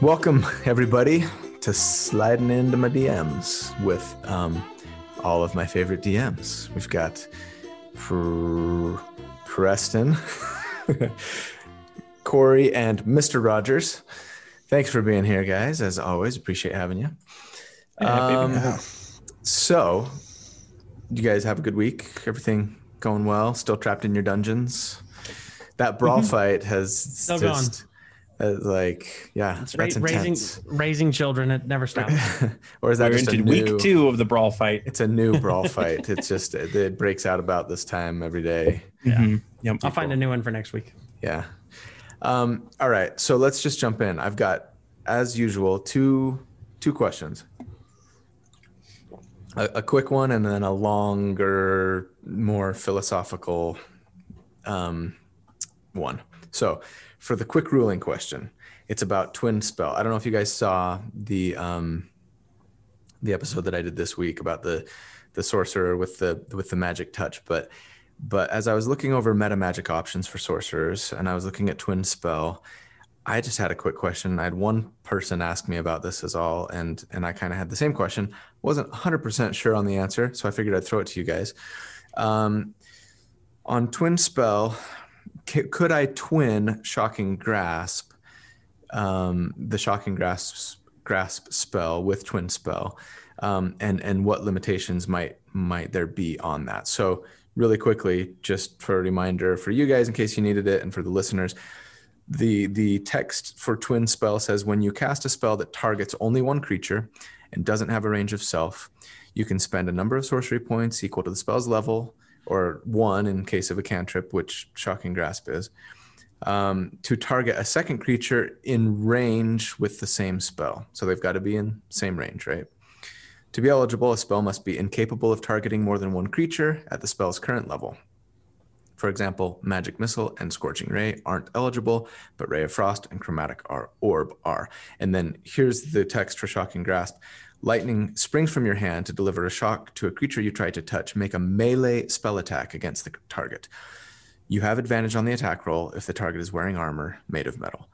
Welcome, everybody, to sliding into my DMs with um, all of my favorite DMs. We've got Pr- Preston, Corey, and Mr. Rogers. Thanks for being here, guys. As always, appreciate having you. Um, so, you guys have a good week? Everything going well? Still trapped in your dungeons? That brawl fight has Still just uh, like yeah, It's that's ra- raising intense. raising children. It never stops. or is that We're just a into new? week two of the brawl fight. It's a new brawl fight. It's just it, it breaks out about this time every day. Mhm. Yep. I'll find a new one for next week. Yeah. Um, all right. So let's just jump in. I've got, as usual, two two questions. A, a quick one and then a longer, more philosophical um, one. So for the quick ruling question, it's about twin spell. I don't know if you guys saw the um, the episode that I did this week about the the sorcerer with the with the magic touch, but but as I was looking over meta magic options for sorcerers and I was looking at twin spell, I just had a quick question. I had one person ask me about this as all, and and I kind of had the same question. wasn't 100% sure on the answer, so I figured I'd throw it to you guys. Um, on twin spell, could I twin shocking grasp, um, the shocking grasp grasp spell with twin spell, um, and and what limitations might might there be on that? So really quickly, just for a reminder for you guys in case you needed it, and for the listeners, the the text for twin spell says when you cast a spell that targets only one creature and doesn't have a range of self, you can spend a number of sorcery points equal to the spell's level, or one in case of a cantrip, which shocking grasp is, um, to target a second creature in range with the same spell. So they've got to be in same range, right? To be eligible, a spell must be incapable of targeting more than one creature at the spell's current level. For example, Magic Missile and Scorching Ray aren't eligible, but Ray of Frost and Chromatic Orb are. And then here's the text for Shocking Grasp. Lightning springs from your hand to deliver a shock to a creature you try to touch. Make a melee spell attack against the target. You have advantage on the attack roll if the target is wearing armor made of metal.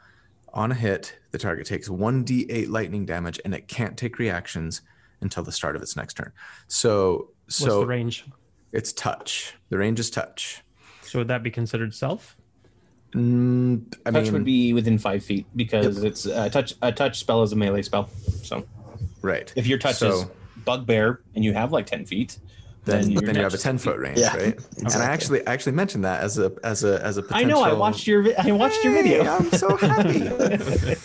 On a hit, the target takes 1d8 lightning damage and it can't take reactions until the start of its next turn. So, What's so the range? it's touch. The range is touch. So would that be considered self? Mm, I touch mean, would be within five feet because it's a touch. A touch spell is a melee spell. So right. if your touch So- is bugbear and you have like ten feet, then, then then, you have a 10 foot range, Yeah, right? And I actually I actually mentioned that as a as a as a I know. I watched your. vi- I watched your video. I'm so happy.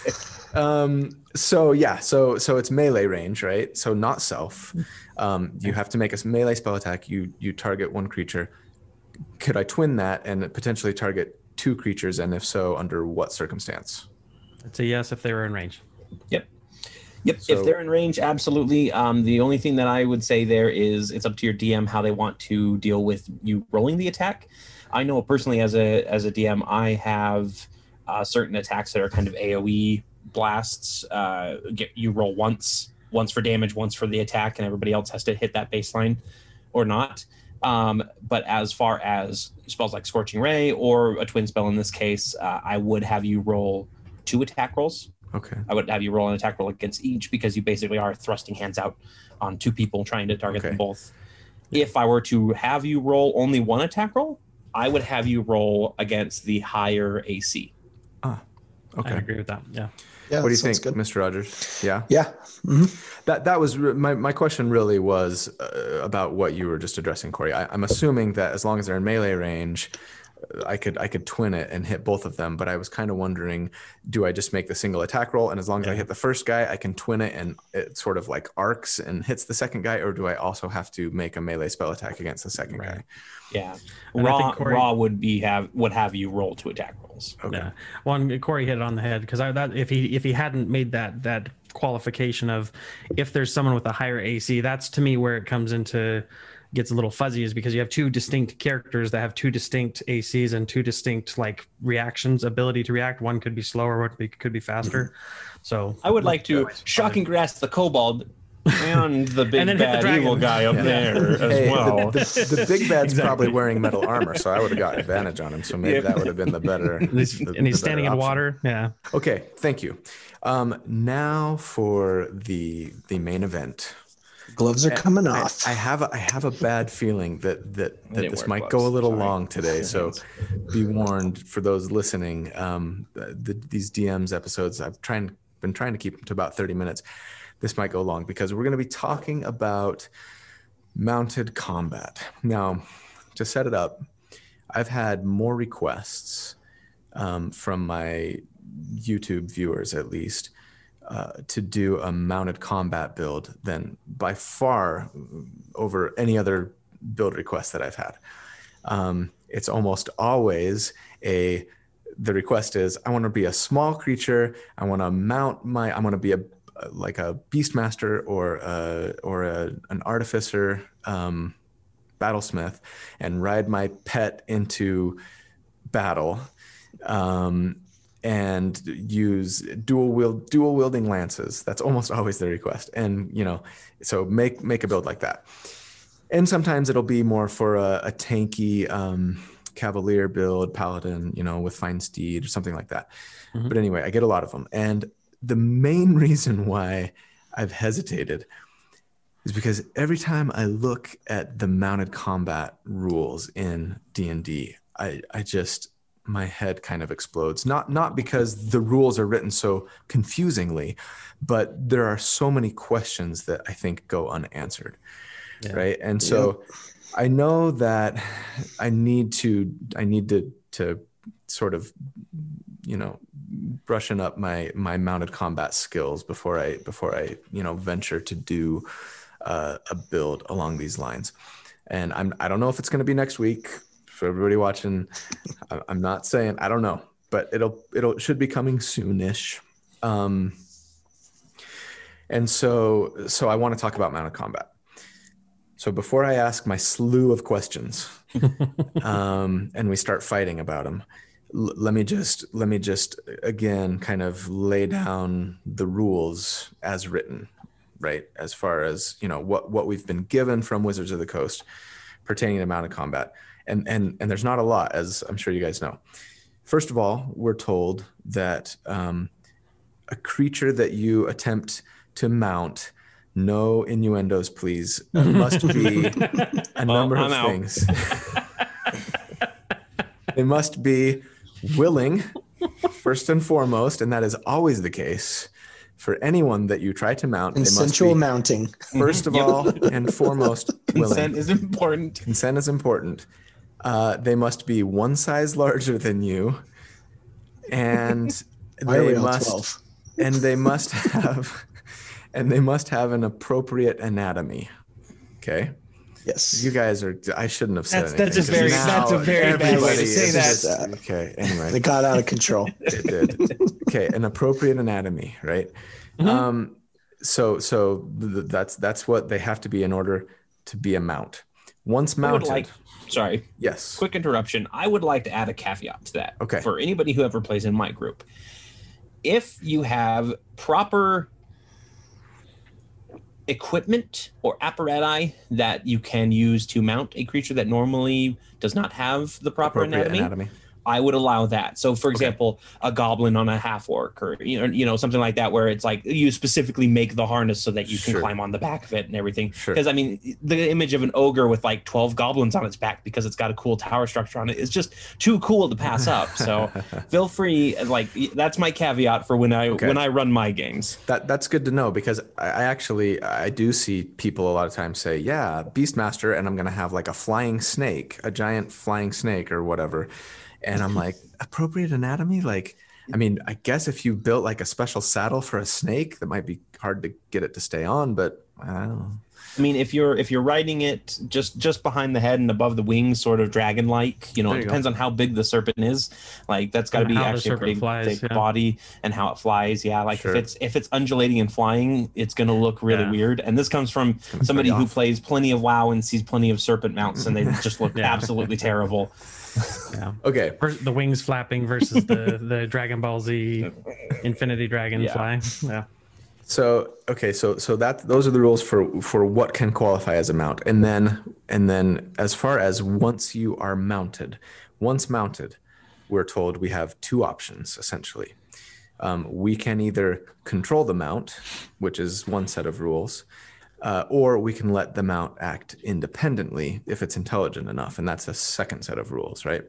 um, so yeah, so so it's melee range, right? So not self. Um, you have to make a melee spell attack. You you target one creature. Could I twin that and potentially target two creatures? And if so, under what circumstance? It's a yes if they were in range. Yep. Yep. So- if they're in range, absolutely. Um, the only thing that I would say there is it's up to your DM how they want to deal with you rolling the attack. I know personally as a as a DM, I have uh, certain attacks that are kind of AOE blasts. Uh, get you roll once, once for damage, once for the attack, and everybody else has to hit that baseline or not. Um, but as far as spells like Scorching Ray or a twin spell in this case, uh, I would have you roll two attack rolls Okay. I would have you roll an attack roll against each because you basically are thrusting hands out on two people trying to target Okay. them both. If I were to have you roll only one attack roll, I would have you roll against the higher AC. Ah, Okay. I agree with that. Yeah. Yeah, What do you sounds think, Mr. Rogers? Yeah. Yeah. hmm That that was re- my my question. Really was uh, about what you were just addressing, Corey. I, I'm assuming that as long as they're in melee range, I could I could twin it and hit both of them. But I was kind of wondering, do I just make the single attack roll, and as long as I hit the first guy, I can twin it and it sort of like arcs and hits the second guy, or do I also have to make a melee spell attack against the second Right. guy? Yeah, And raw Corey- raw would be have would have you roll two attack rolls. Okay. Yeah. One Corey hit it on the head because I that if he if he hadn't made that that qualification of if there's someone with a higher AC, that's to me where it comes into gets a little fuzzy is because you have two distinct characters that have two distinct ACs and two distinct like reactions, ability to react. One could be slower, one could be, could be faster. So I would like to shocking grasp the kobold and the big And then hit the bad evil guy up Yeah. there as Hey, well. the, the, the big bad's Exactly. probably wearing metal armor, so I would have got advantage on him. So maybe Yep. that would have been the better. And he's, the- and he's standing in water. Yeah. Okay, thank you. Um, now for the the main event. Gloves are coming I, off. I have a, I have a bad feeling that that, that this wear might go a little sorry. long today. So be warned for those listening. Um, the, these DMs episodes I've trying been trying to keep them to about thirty minutes. This might go long because we're going to be talking about mounted combat. Now, to set it up, I've had more requests um, from my YouTube viewers, at least, uh, to do a mounted combat build than by far over any other build request that I've had. Um, it's almost always a the request is I want to be a small creature. I want to mount my. I want to be a like a beastmaster or a, or a, an artificer, um, battlesmith, and ride my pet into battle. Um, and use dual wield dual wielding lances. That's almost always the request. And you know, so make make a build like that. And sometimes it'll be more for a, a tanky um, cavalier build, paladin, you know, with fine steed or something like that. Mhm. But anyway, I get a lot of them. And the main reason why I've hesitated is because every time I look at the mounted combat rules in D&D, I, I just my head kind of explodes. Not not because the rules are written so confusingly, but there are so many questions that I think go unanswered. Yeah. Right? And so I know that I need to I need to to sort of you know brushing up my my mounted combat skills before I before I you know venture to do uh, a build along these lines. And I'm I don't know if it's going to be next week for everybody watching. I'm not saying I don't know, but it'll it'll should be coming soonish. Um, and so so I want to talk about mounted combat. So before I ask my slew of questions, um, and we start fighting about them, l- let me just let me just again kind of lay down the rules as written, right? As far as you know what what we've been given from Wizards of the Coast pertaining to mounted combat, and and and there's not a lot, as I'm sure you guys know. First of all, we're told that um, a creature that you attempt to mount, no innuendos, please, uh, must be a number I'm of out. things. they must be willing, first and foremost, and that is always the case for anyone that you try to mount. They must Consensual mounting. first of Yep. all and foremost, Consent is important. Consent is important. Uh, they must be one size larger than you, and they must 12? and they must have and they must have an appropriate anatomy. Okay. Yes. You guys are. I shouldn't have said That's- anything. that's a very- that's a very bad way to everybody say that. just- okay. They got out of control. it did. Okay, an appropriate anatomy, right? Mhm. Um, so so th- that's that's what they have to be in order to be a mount. Once I would mounted, like, sorry, yes. quick interruption. I would like to add a caveat to that. Okay. For anybody who ever plays in my group, if you have proper equipment or apparatus that you can use to mount a creature that normally does not have the proper anatomy, anatomy. I would allow that. So, for example, a goblin on a half orc, or you know, you know, something like that, where it's like you specifically make the harness so that you can Sure. climb on the back of it and everything. Sure. Because I mean, the image of an ogre with like twelve goblins on its back because it's got a cool tower structure on it is just too cool to pass up. So, feel free. Like that's my caveat for when I Okay. when I run my games. That that's good to know because I, I actually I do see people a lot of times say, "Yeah, Beastmaster," and I'm gonna have like a flying snake, a giant flying snake or whatever, and I'm like, appropriate anatomy, like. I mean, I guess if you built like a special saddle for a snake, that might be hard to get it to stay on. But I don't know. I mean, if you're if you're riding it just just behind the head and above the wings, sort of dragon like, you know, There it you go. depends on how big the serpent is. Like that's got to And be actually a pretty flies, thick yeah. body and how it flies. Yeah, like Sure. if it's if it's undulating and flying, it's gonna look really Yeah. weird. And this comes from somebody who plays plenty of WoW and sees plenty of serpent mounts, and they just look Yeah. absolutely terrible. Yeah. Okay, The wings flapping versus the the Dragon Ball Z Infinity Yeah. Dragonfly. Yeah. So okay, so so that those are the rules for for what can qualify as a mount, and then and then as far as once you are mounted, once mounted, we're told we have two options essentially. Um, we can either control the mount, which is one set of rules, uh, or we can let the mount act independently if it's intelligent enough, and that's a second set of rules, right?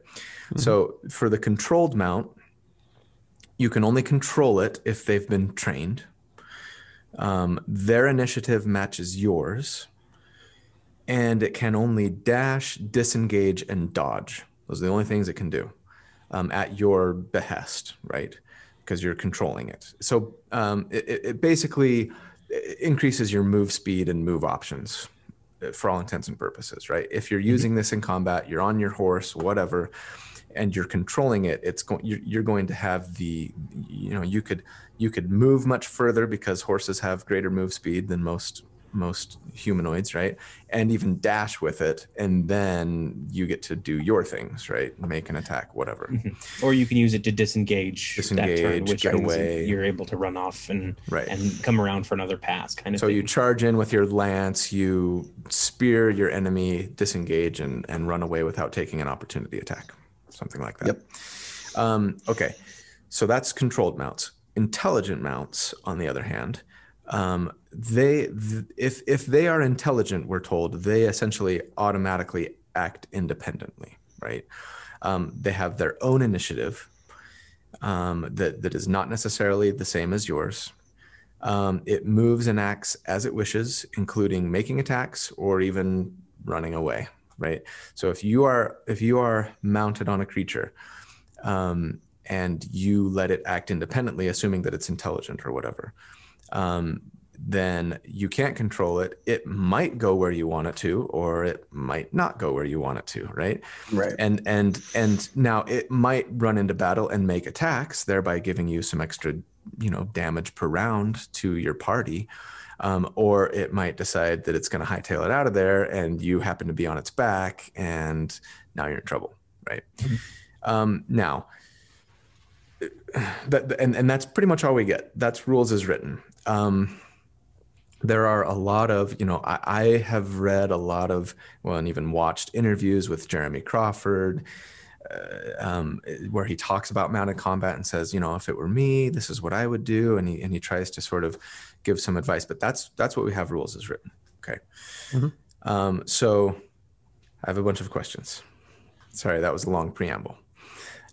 So for the controlled mount, you can only control it if they've been trained. Um, their initiative matches yours, and it can only dash, disengage, and dodge. Those are the only things it can do um, at your behest, right? Because you're controlling it. So um, it- it basically increases your move speed and move options uh, for all intents and purposes, right? If you're using this in combat, you're on your horse, whatever, and you're controlling it, it's going. You're, you're going to have the, you know, you could you could move much further because horses have greater move speed than most most humanoids, right? And even dash with it, and then you get to do your things, right? Make an attack, whatever. Or you can use it to disengage, that turn, Disengage, which get means away. you're able to run off and Right. and come around for another pass, kind of. So thing. you charge in with your lance, you spear your enemy, disengage, and, and run away without taking an opportunity attack, something like that. Yep. Um, okay, so that's controlled mounts. Intelligent mounts, on the other hand, um, they if if they are intelligent, we're told they essentially automatically act independently, right? Um, they have their own initiative um, that that is not necessarily the same as yours. Um, it moves and acts as it wishes, including making attacks or even running away. Right. So if you are if you are mounted on a creature, um, and you let it act independently, assuming that it's intelligent or whatever, um, then you can't control it. It might go where you want it to, or it might not go where you want it to. Right Right. and and and now it might run into battle and make attacks thereby giving you some extra you know damage per round to your party um, or it might decide that it's going to hightail it out of there and you happen to be on its back and now you're in trouble right um, now that and, and that's pretty much all we get that's rules as written um, there are a lot of you know I, I have read a lot of well and even watched interviews with jeremy crawford uh, um, where he talks about mounted combat and says you know if it were me this is what i would do. And he, and he tries to sort of give some advice but that's that's what we have rules as written. Okay. Mhm. um, so i have a bunch of questions. Sorry that was a long preamble.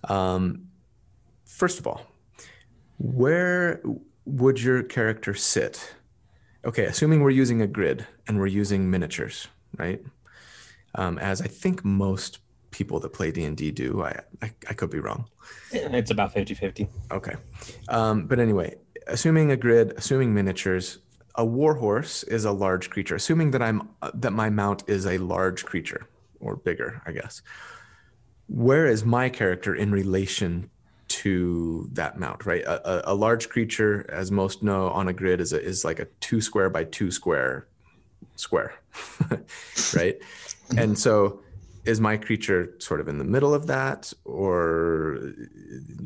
Um, first of all where would your character sit okay assuming we're using a grid and we're using miniatures right? Um, as i think most people that play d&d do i, I, I could be wrong. It's about 50-50. okay. Um, but anyway assuming a grid assuming miniatures a warhorse is a large creature. Assuming that i'm that my mount is a large creature or bigger i guess. Where is my character in relation to that mount right a, a, a large creature as most know on a grid is a, is like a two square by two square square right and so is my creature sort of in the middle of that or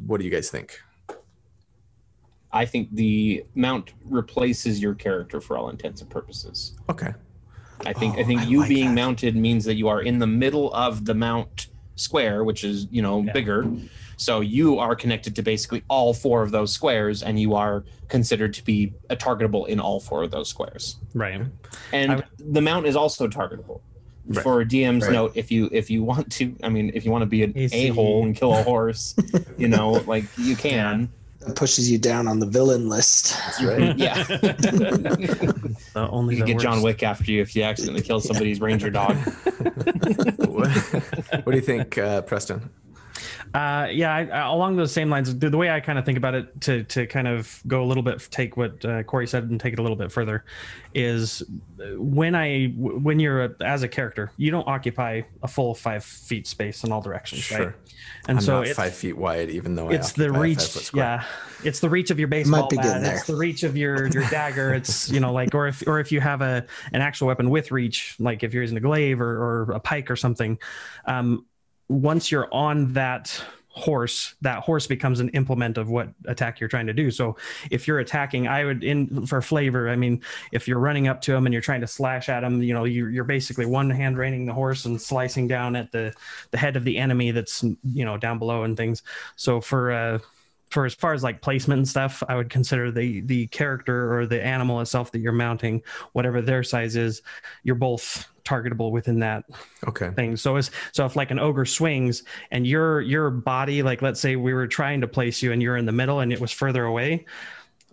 what do you guys think I think the mount replaces your character for all intents and purposes. okay I think Oh, I think I you like being that. mounted means that you are in the middle of the mount square, which is you know Yeah. bigger. So you are connected to basically all four of those squares, and you are considered to be a targetable in all four of those squares. Right. And I- the mount is also targetable. Right. For DM's Right. note, if you if you want to, I mean, if you want to be an a hole and kill a horse, you know, like you can. That pushes you down on the villain list. that's right Yeah. The only you the can get John. Wick after you if you accidentally kill somebody's ranger dog. what, what do you think uh, preston Uh, yeah, I, I- along those same lines, the, the way I kind of think about it to to kind of go a little bit, take what uh, Corey said and take it a little bit further, is when I when you're a, as a character, you don't occupy a full five feet space in all directions, sure right? And i'm so not it's, five feet wide even though it's I the reach, yeah, it's the reach of your baseball be bat. there. It's the reach of your your dagger. It's you know like or if or if you have a an actual weapon with reach, like if you're using a glaive or, or a pike or something, um, once you're on that horse that horse becomes an implement of what attack you're trying to do. So if you're attacking i would in for flavor i mean if you're running up to him and you're trying to slash at him you know you're, you're basically one hand reining the horse and slicing down at the the head of the enemy that's you know down below and things. So for uh for as far as like placement and stuff, I would consider the the character or the animal itself that you're mounting, whatever their size is, you're both targetable within that Okay. thing. So as so if like an ogre swings and your your body, like let's say we were trying to place you and you're in the middle and it was further away,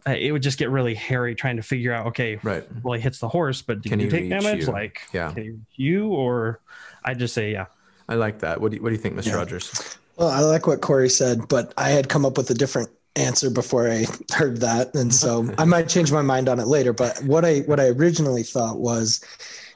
uh, it would just get really hairy trying to figure out. Okay, Right. well he hits the horse, but did Can you take damage? you? Like Yeah. can you or I just say yeah. I like that. What do you, what do you think, Mr. Yeah. Rogers? Well, I like what Corey said, but I had come up with a different answer before I heard that, and so I might change my mind on it later. But what I what I originally thought was,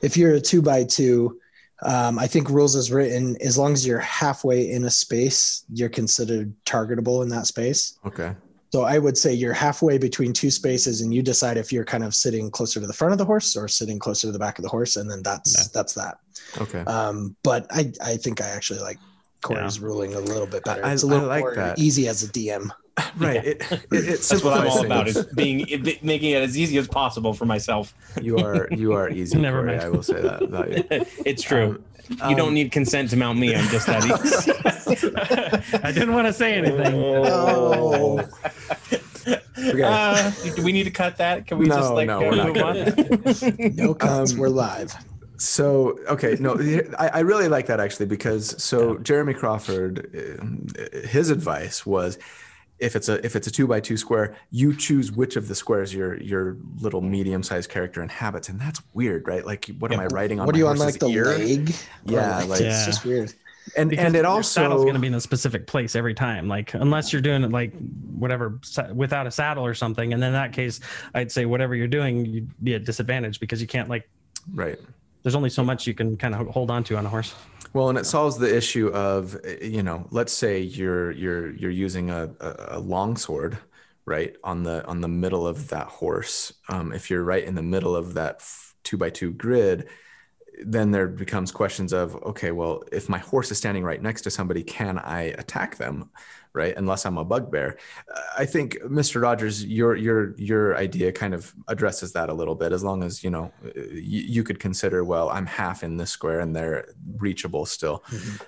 if you're a two by two, um, I think rules as written, as long as you're halfway in a space, you're considered targetable in that space. Okay. So I would say you're halfway between two spaces, and you decide if you're kind of sitting closer to the front of the horse or sitting closer to the back of the horse, and then that's Yeah. that's that. Okay. Um, but I I think I actually like Corey's ruling a little bit better. I- it's a I little like more that. easy as a DM. Right. It, it, it That's what I'm simplifies all about things. is being it- making it as easy as possible for myself. You are you are easy, Never Corey. mind. I will say that about you. it's true. Um, you don't need consent to mount me. I'm just that easy. I didn't want to say anything. Oh. Okay. Uh, do we need to cut that? Can we No, just like no, move on? No cuts. Um, we're live. So okay, no, I, I really like that actually because so Jeremy Crawford, um, his advice was, if it's a if it's a two by two square, you choose which of the squares your your little medium sized character inhabits, and that's weird, right? Like, what am I writing on? What my are you on like the ear? leg? Yeah, like- it's just weird. And Because and it also saddle's also going to be in a specific place every time. Like unless you're doing it like whatever without a saddle or something, and in that case, I'd say whatever you're doing, you'd be at disadvantage because you can't like. right. There's only so much you can kind of hold on to on a horse. Well, and it solves the issue of you know, let's say you're you're you're using a, a, a long sword, right on the on the middle of that horse. Um, if you're right in the middle of that two by two grid, then there becomes questions of okay, well, if my horse is standing right next to somebody, can I attack them? Right, unless I'm a bugbear. Uh, I think Mr. Rogers, your your your idea kind of addresses that a little bit. As long as you know, you, you could consider, well, I'm half in this square and they're reachable still.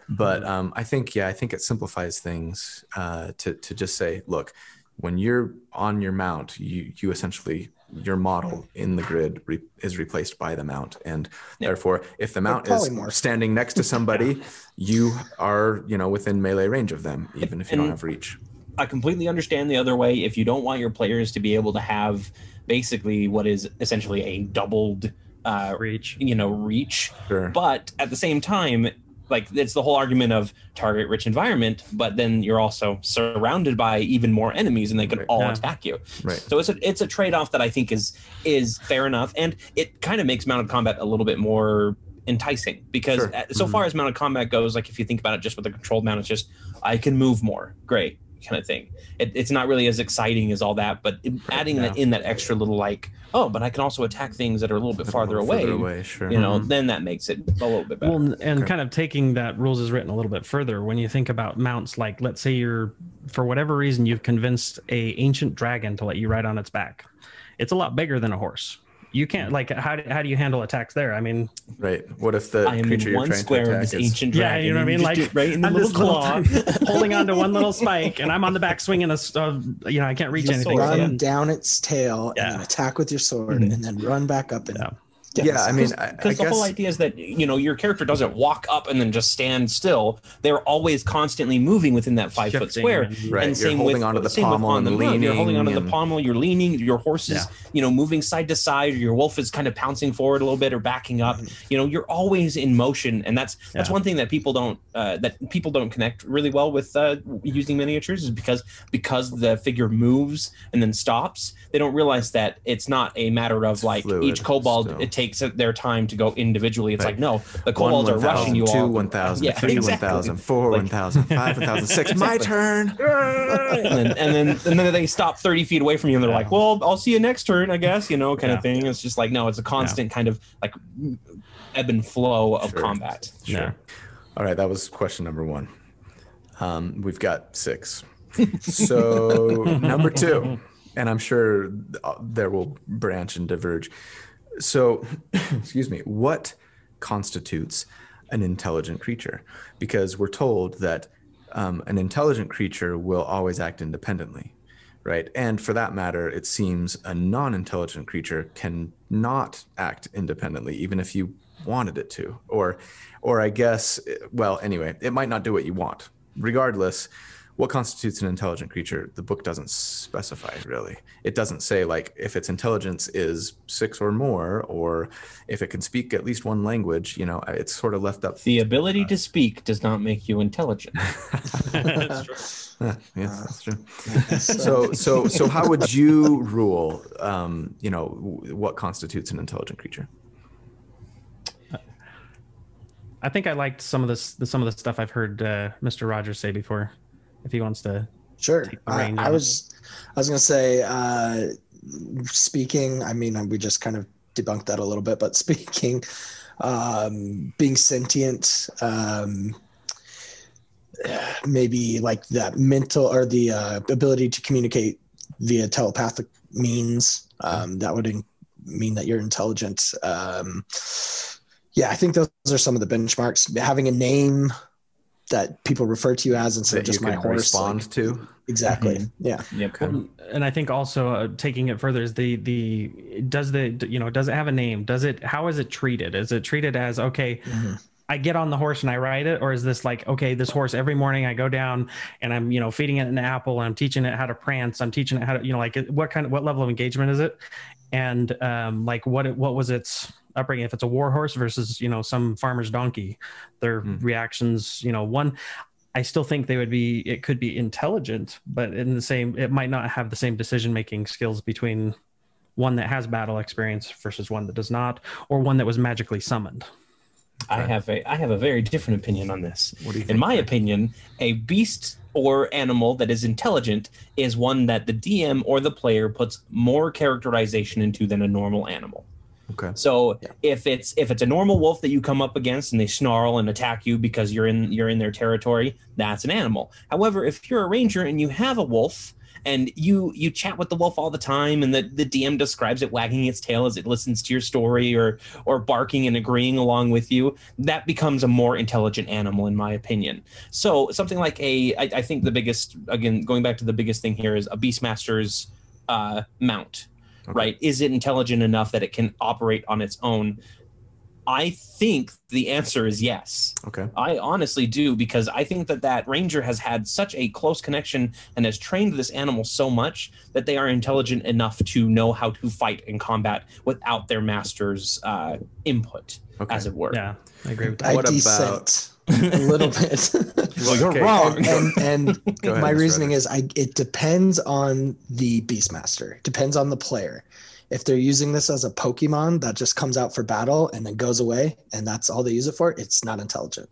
But um, I think, yeah, I think it simplifies things uh, to to just say, look, when you're on your mount, you you essentially your model in the grid re- is replaced by the mount, and therefore, if the mount is standing next to somebody, you are you know within melee range of them, even if you don't And- have reach. I completely understand the other way. If you don't want your players to be able to have basically what is essentially a doubled, uh, Reach. you know, reach, Sure. but at the same time, like it's the whole argument of target rich environment, but then you're also surrounded by even more enemies, and they can Right. all Yeah. attack you. Right. So it's a it's a trade off that I think is is fair enough, and it kind of makes mounted combat a little bit more enticing because Sure. so Mhm. far as mounted combat goes, like if you think about it just with the controlled mount, it's just I can move more, great kind of thing. It, it's not really as exciting as all that, but it- adding that in that extra little like oh, but I can also attack things that are a little bit A farther little away. away, sure. You know, mm-hmm. then that makes it a little bit better. Well, and Okay. kind of taking that rules is written a little bit further. When you think about mounts, like let's say you're for whatever reason you've convinced a ancient dragon to let you ride on its back. It's a lot bigger than a horse. You can't like how do, how do you handle attacks there? I mean, Right. What if the I am creature in you're one trying square to of attack this is ancient dragon? Yeah, dragon. you know what I mean? Like, right in the little this little claw. tiny- holding onto one little spike, and I'm on the back swinging a, uh, you know, I can't reach The anything. sword, so yeah. Run down its tail Yeah. and attack with your sword, Mhm. and then run back up and Yeah. Get Yeah, I mean, I, I Because the guess whole idea is that you know your character doesn't walk up and then just stand still. They're always constantly moving within that five foot square. and- Right, And you're same holding with, onto the same pommel on the and mount. You're holding leaning onto the pommel. You're leaning. Your horse is Yeah. you know moving side to side. Your wolf is kind of pouncing forward a little bit or backing up. You know you're always in motion, and that's that's Yeah. one thing that people don't uh, that people don't connect really well with uh, using miniatures is because because the figure moves and then stops. They don't realize that it's not a matter of It's like fluid each kobold. still. It takes their time to go individually. It's Right. like no, the One, kobolds are 1,000, rushing you two, all. 1,000, Yeah, three, exactly. 1,000, four, Like- 1,000, five, 1,000, six. My turn. and then and then and then they stop 30 feet away from you and they're Yeah. like well i'll see you next turn i guess you know kind Yeah. of thing it's just like no it's a constant kind of like ebb and flow of Sure. combat Sure. Yeah. All right, that was question number one. Um, we've got six. So number two, and I'm sure uh, there will branch and diverge. So, excuse me, what constitutes an intelligent creature? Because we're told that um, an intelligent creature will always act independently, right? And for that matter, it seems a non-intelligent creature can not act independently, even if you wanted it to, or, or I guess, well, anyway, it might not do what you want. Regardless, what constitutes an intelligent creature the book doesn't specify really it doesn't say like if its intelligence is six or more or if it can speak at least one language you know it's sort of left up The ability to speak does not make you intelligent. That's true. yeah that's true so so so how would you rule um you know w- what constitutes an intelligent creature I think I liked some of this, the, some of the stuff I've heard uh, Mr. Rogers say before. If he wants to, Sure. I, I was I was gonna say uh, speaking. I mean, we just kind of debunked that a little bit, but speaking, um, being sentient, um, maybe like that mental or the uh, ability to communicate via telepathic means. Um, that would in- mean that you're intelligent. Um, yeah, I think those are some of the benchmarks. Having a name that people refer to you as instead of that you just my can horse. respond like- to exactly. Yeah. Yep. and I think also uh, taking it further is the the does the you know does it have a name? Does it how is it treated? Is it treated as okay? Mhm. I get on the horse and I ride it, or is this like okay, this horse every morning I go down and I'm you know feeding it an apple and I'm teaching it how to prance. I'm teaching it how to you know like what kind of what level of engagement is it, and um, like what it, what was its upbringing? If it's a war horse versus you know some farmer's donkey, their Hmm. reactions you know one. I still think they would be it could be intelligent, but in the same it might not have the same decision making skills between one that has battle experience versus one that does not, or one that was magically summoned. I have a I have a very different opinion on this. what do you think In my Greg? opinion, a beast or animal that is intelligent is one that the DM or the player puts more characterization into than a normal animal. Okay So Yeah. if it's if it's a normal wolf that you come up against and they snarl and attack you because you're in you're in their territory, that's an animal. However, if you're a ranger and you have a wolf and you you chat with the wolf all the time and the, the DM describes it wagging its tail as it listens to your story or or barking and agreeing along with you, that becomes a more intelligent animal in my opinion. So something like a I, I think the biggest again going back to the biggest thing here is a beastmaster's uh, mount Okay. right? Is it intelligent enough that it can operate on its own? I think the answer is yes. okay I honestly do because I think that that ranger has had such a close connection and has trained this animal so much that they are intelligent enough to know how to fight in combat without their master's uh, input, okay as it were. Yeah, I agree with that. I What about- dissent a little bit. Well, you're Okay. wrong. and and Go ahead, my reasoning Rogers. is I it depends on the beastmaster depends on the player if they're using this as a pokemon that just comes out for battle and then goes away and that's all they use it for it's not intelligent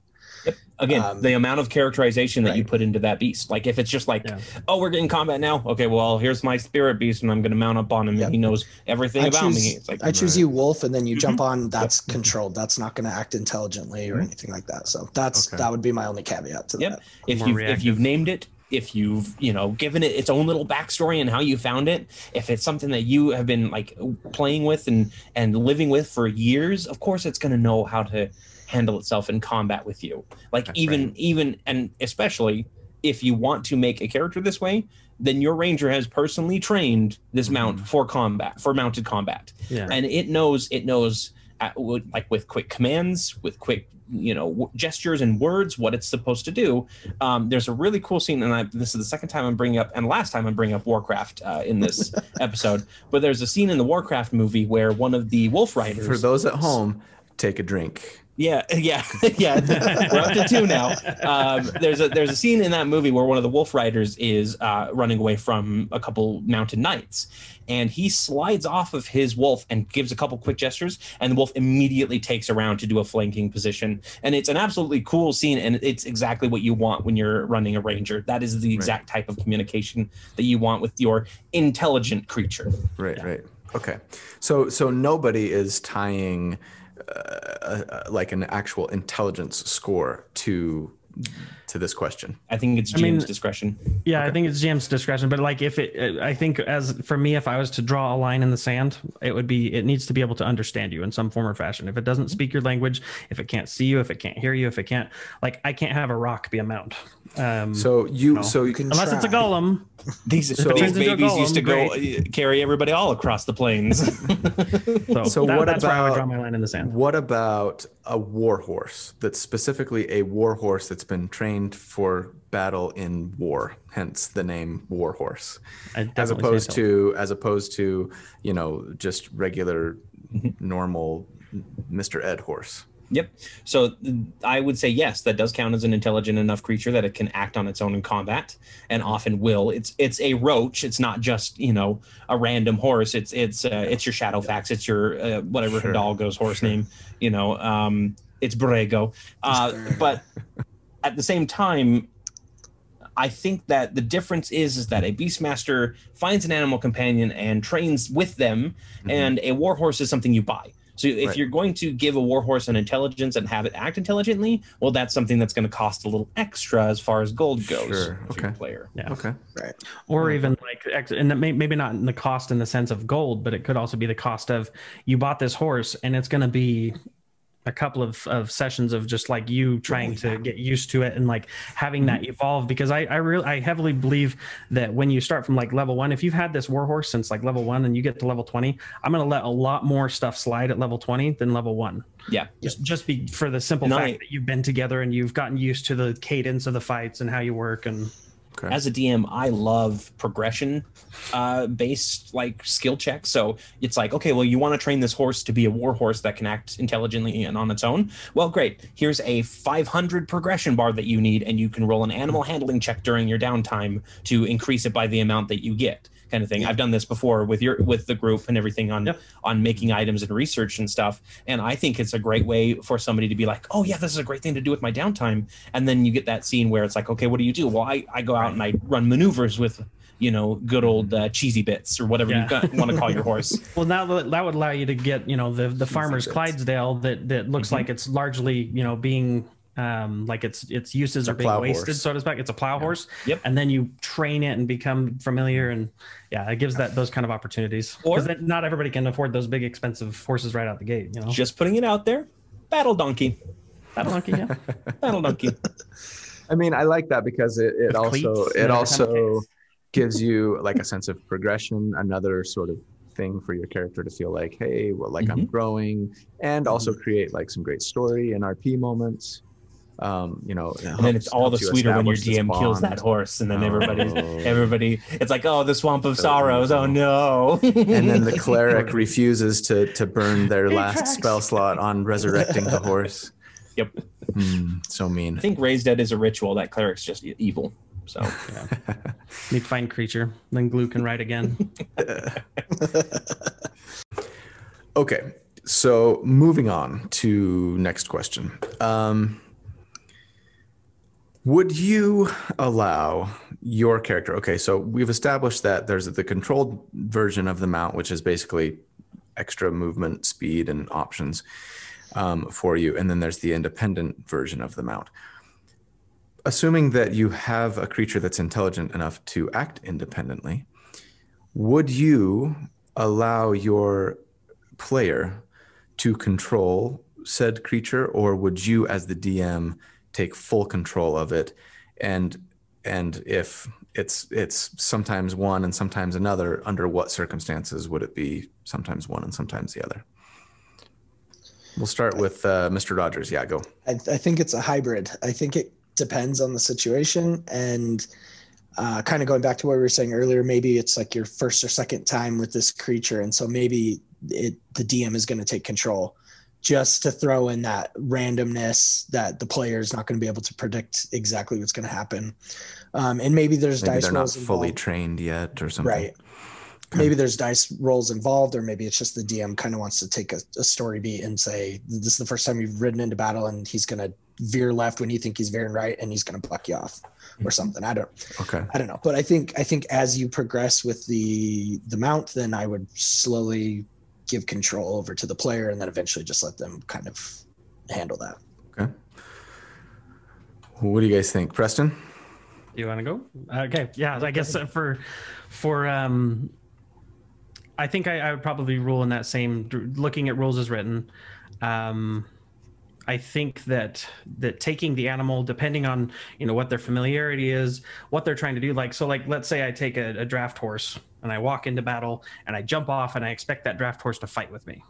Again, Um, the amount of characterization that you put into that beast. Like if it's just like, Yeah. oh, we're getting combat now. Okay, well, here's my spirit beast, and I'm going to mount up on him, Yep. and he knows everything I about choose, me. It's like, I choose right. you wolf and then you Mhm. jump on that's controlled that's not going to act intelligently or Mhm. anything like that so that's Okay. that would be my only caveat to Yep. that if you if you've named it if you've you know given it its own little backstory and how you found it if it's something that you have been like playing with and and living with for years of course it's going to know how to handle itself in combat with you like That's even right. even and especially if you want to make a character this way then your ranger has personally trained this mount for combat for mounted combat Yeah. and it knows it knows uh, with- like with quick commands with quick you know w- gestures and words what it's supposed to do. Um, there's a really cool scene and I, this is the second time i'm bringing up and last time i'm bringing up warcraft uh, in this episode. But there's a scene in the warcraft movie where one of the wolf riders for those at home take a drink yeah, yeah, yeah. We're up to two now. Um, there's a there's a scene in that movie where one of the Wolf Riders is uh, running away from a couple mounted knights, and he slides off of his wolf and gives a couple quick gestures, and the wolf immediately takes around to do a flanking position, and it's an absolutely cool scene, and it's exactly what you want when you're running a ranger. That is the exact type of communication that you want with your intelligent creature. Right, right. Okay. So so nobody is tying uh, uh, like an actual intelligence score to to this question? I think it's I mean- discretion. Yeah, I think it's GM's discretion, but like if it, I think as for me, if I was to draw a line in the sand, it would be it needs to be able to understand you in some form or fashion. If it doesn't speak your language, if it can't see you, if it can't hear you, if it can't, like I can't have a rock be a mount. Um, So you No. so You can unless it's a golem, These, So- these Turns into a babies used to go golem, uh, carry everybody all across the plains. so, So that- what that's where I would about- draw my line in the sand. What about a war horse that's specifically a war horse that's been trained for battle in war, hence the name war horse, as opposed to as opposed to you know just regular Mm-hmm. normal Mr. Ed horse. Yep. So I would say yes, that does count as an intelligent enough creature that it can act on its own in combat, and often will. It's it's a roach. It's not just you know a random horse. It's it's uh, it's your Shadowfax. It's your uh, whatever Sure. Hidalgo's horse name. You know, um, it's Borrego. Uh, but at the same time, I think that the difference is is that a Beastmaster finds an animal companion and trains with them, Mhm. and a warhorse is something you buy. So if Right. you're going to give a warhorse an intelligence and have it act intelligently, well, that's something that's going to cost a little extra as far as gold goes Sure. for your Okay. player. Yeah. Okay. Right. Or Yeah. even like and that may, maybe not in the cost in the sense of gold but it could also be the cost of you bought this horse and it's going to be a couple of, of sessions of just like you trying to get used to it and like having that evolve because i i really i heavily believe that when you start from like level one if you've had this warhorse since like level one and you get to level 20 i'm going to let a lot more stuff slide at level 20 than level one. Yeah. just just be for the simple And fact I- that you've been together and you've gotten used to the cadence of the fights and how you work and Okay. As a DM, I love progression uh, based like skill checks. So it's like, okay, well, you want to train this horse to be a war horse that can act intelligently and on its own. Well, great. Here's a 500 progression bar that you need, and you can roll an animal handling check during your downtime to increase it by the amount that you get. Kind of thing. I've done this before with your with the group and everything on Yep. on making items and research and stuff. And I think it's a great way for somebody to be like, oh yeah, this is a great thing to do with my downtime. And then you get that scene where it's like, okay, what do you do? Well, I, I go out and I run maneuvers with, you know, good old uh, cheesy bits or whatever Yeah. you want to call your horse. Well, now that, that would allow you to get, you know, the the farmer's bits. Clydesdale that that looks Mhm. like it's largely, you know, being um like its its uses A are being wasted, horse. so to speak. It's a plow Yeah. horse. Yep. And then you train it and become familiar, and yeah, it gives that those kind of opportunities. Or- Because not everybody can afford those big expensive horses right out the gate. You know, Just putting it out there. Battle donkey. Battle donkey. yeah. Battle donkey. I mean, I like that because it, it With also cleats, it whatever kind of also gives you like a sense of progression, another sort of thing for your character to feel like, hey, well, like I'm growing, and also create like some great story and RP moments. Um, you know, And then it's all the sweeter when your DM kills that horse, and then everybody's Oh. everybody. It's like, oh, the swamp of sorrows. Oh no. and then the cleric refuses to to burn their last tracks. spell slot on resurrecting the horse. Yep. Hmm, so mean. I think raised dead is a ritual. That cleric's just evil. So Need to find creature. Then glue can ride again. Okay, so moving on to next question. Um, would you allow your character? Okay, so we've established that there's the controlled version of the mount, which is basically extra movement, speed, and options um, for you, and then there's the independent version of the mount. Assuming that you have a creature that's intelligent enough to act independently, would you allow your player to control said creature or would you as the dm take full control of it. And and if it's it's sometimes one and sometimes another under what circumstances would it be sometimes one and sometimes the other? We'll start with uh, mr rogers. Yeah go. I, I think it's a hybrid. I think it depends on the situation and uh, kind of going back to what we were saying earlier. Maybe it's like your first or second time with this creature, and so maybe it the DM is going to take control just to throw in that randomness that the player is not going to be able to predict exactly what's going to happen. Um, and maybe there's maybe dice they're not rolls fully involved. trained yet or something right. Maybe there's dice rolls involved, or maybe it's just the DM kind of wants to take a, a story beat and say, "This is the first time you've ridden into battle, and he's going to veer left when you think he's veering right, and he's going to buck you off, or something." I don't, okay I don't know, but I think I think as you progress with the the mount, then I would slowly give control over to the player, and then eventually just let them kind of handle that. Okay. What do you guys think, Preston? You want to go? Okay, yeah. I guess uh, for for um, I think I, I would probably rule in that same looking at rules as written. Um, I think that that taking the animal, depending on you know what their familiarity is, what they're trying to do. Like so, like let's say I take a, a draft horse and I walk into battle and I jump off and I expect that draft horse to fight with me.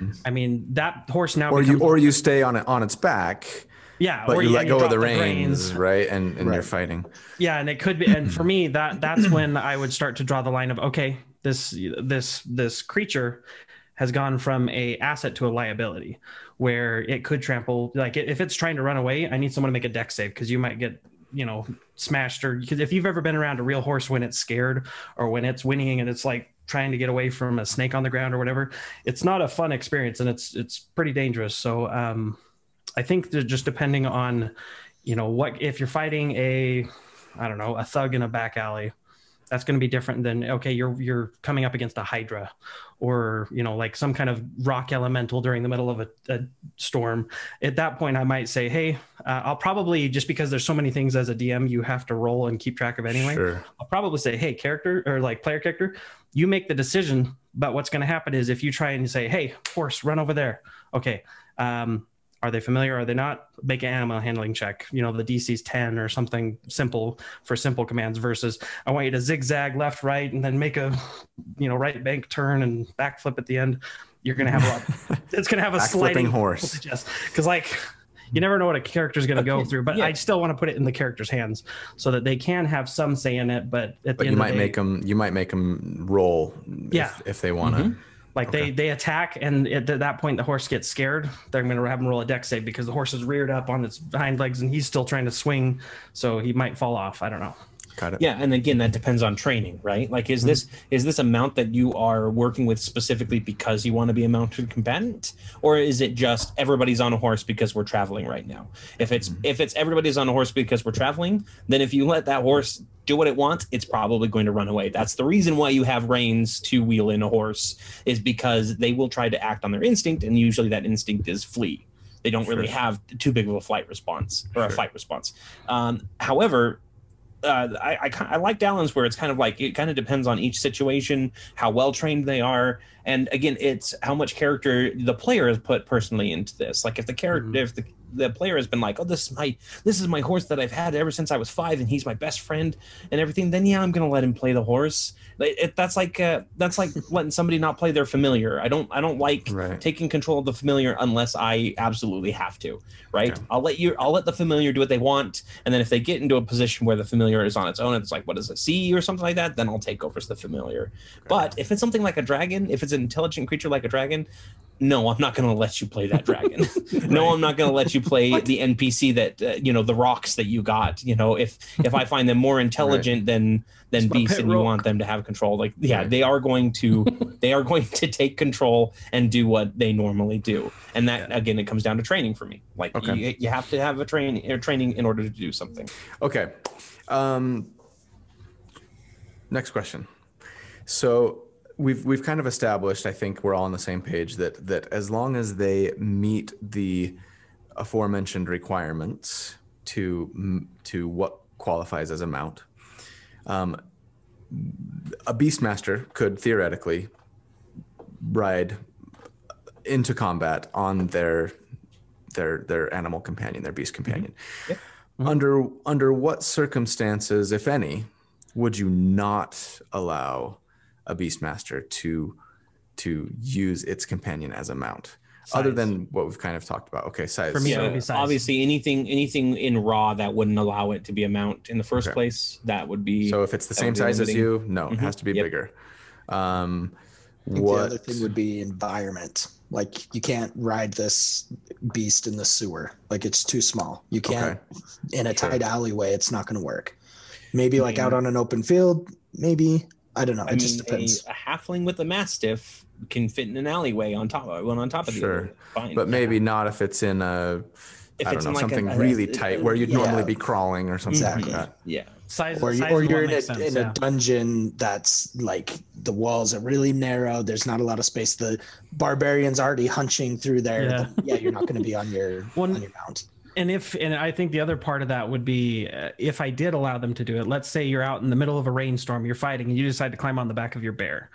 Mm-hmm. I mean that horse now. Or you or you stay on it on its back, yeah, but or you let and go of drop the reins, reins. right? And and you're fighting. Yeah, and it could be, and for me, that that's when I would start to draw the line of okay, this this this creature has gone from a asset to a liability, where it could trample. Like if it's trying to run away, I need someone to make a Dex save because you might get you know smashed or because if you've ever been around a real horse when it's scared or when it's whinnying and it's like trying to get away from a snake on the ground or whatever it's not a fun experience and it's it's pretty dangerous. So um i think that just depending on you know what if you're fighting a i don't know a thug in a back alley that's going to be different than okay you're you're coming up against a hydra or you know like some kind of rock elemental during the middle of a, a storm at that point i might say hey uh, i'll probably just because there's so many things as a dm you have to roll and keep track of anyway Sure. I'll probably say, hey, character or like player character, you make the decision. But what's going to happen is if you try and say, hey, horse, run over there. Okay. Um, are they familiar? Are they not? Make an animal handling check. You know, the DC's 10 or something simple for simple commands versus I want you to zigzag left, right, and then make a, you know, right bank turn and backflip at the end. You're going to have a lot. It's going to have a sliding horse. Because, like, you never know what a character's going to go through, but Yeah. I still want to put it in the character's hands so that they can have some say in it. But at the But end you might of the day, make them. You might make them roll. Yeah. If, if they want to. Mhm. Like they they attack, and at that point the horse gets scared. They're going to have him roll a Dex save because the horse is reared up on its hind legs, and he's still trying to swing, so he might fall off. I don't know. Got it. Yeah, and again, that depends on training, right? Like, is mm-hmm. this is this a mount that you are working with specifically because you want to be a mounted combatant, or is it just everybody's on a horse because we're traveling right now? If it's mm-hmm. if it's everybody's on a horse because we're traveling, then if you let that horse do what it wants, it's probably going to run away. That's the reason why you have reins to wheel in a horse, is because they will try to act on their instinct, and usually that instinct is flee. They don't really have too big of a flight response or a Sure. fight response. Um, however, uh, I, I I like Dallon's where it's kind of like it kind of depends on each situation, how well trained they are, and again, it's how much character the player has put personally into this. Like if the character, Mhm. if the the player has been like, oh, this is my this is my horse that I've had ever since I was five, and he's my best friend and everything, then yeah, I'm gonna let him play the horse. Like, It, that's like uh, that's like letting somebody not play their familiar. I don't I don't like Right. taking control of the familiar unless I absolutely have to. Right? Okay. I'll let you. I'll let the familiar do what they want, and then if they get into a position where the familiar is on its own, it's like what does it see or something like that, then I'll take over as the familiar. But if it's something like a dragon, if it's an intelligent creature like a dragon, no, I'm not going to let you play that dragon. no, I'm not going to let you play the NPC that uh, you know the rocks that you got. You know, if if I find them more intelligent than than It's beasts and you want them to have control, like yeah, Right. they are going to they are going to take control and do what they normally do. And that again, it comes down to training for me. Like Okay. you, you have to have a training or training in order to do something. Okay. Um, next question. So we've we've kind of established, I think we're all on the same page that that as long as they meet the aforementioned requirements to to what qualifies as a mount, um, a beastmaster could theoretically ride into combat on their their their animal companion, their beast companion. Yep. Under under what circumstances, if any, would you not allow a beastmaster to to use its companion as a mount, other than what we've kind of talked about? Okay, size. For me, so- would size. obviously anything anything in raw that wouldn't allow it to be a mount in the first Okay. place, that would be So if it's the same would be size as you, no, it Mhm. has to be Yep. bigger. Um, what? the other thing would be environment. Like you can't ride this beast in the sewer. Like it's too small. You can't in a Sure. tight alleyway. It's not going to work. Maybe like mean- out on an open field. Maybe I don't know. It I just depends. A, a halfling with a mastiff can fit in an alleyway on top of one on top of the Sure. other. Fine. but maybe not if it's in a If I don't it's know in like a- something a- really a- tight where you'd yeah. normally be crawling or something Exactly. like that. yeah. Size, or, you, size or you're in a sense, in yeah. a dungeon that's like the walls are really narrow. There's not a lot of space. The barbarians already hunching through there. Yeah. Yeah, yeah you're not going to be on your One- on your mount. And if and I think the other part of that would be uh, if I did allow them to do it. Let's say you're out in the middle of a rainstorm, you're fighting, and you decide to climb on the back of your bear.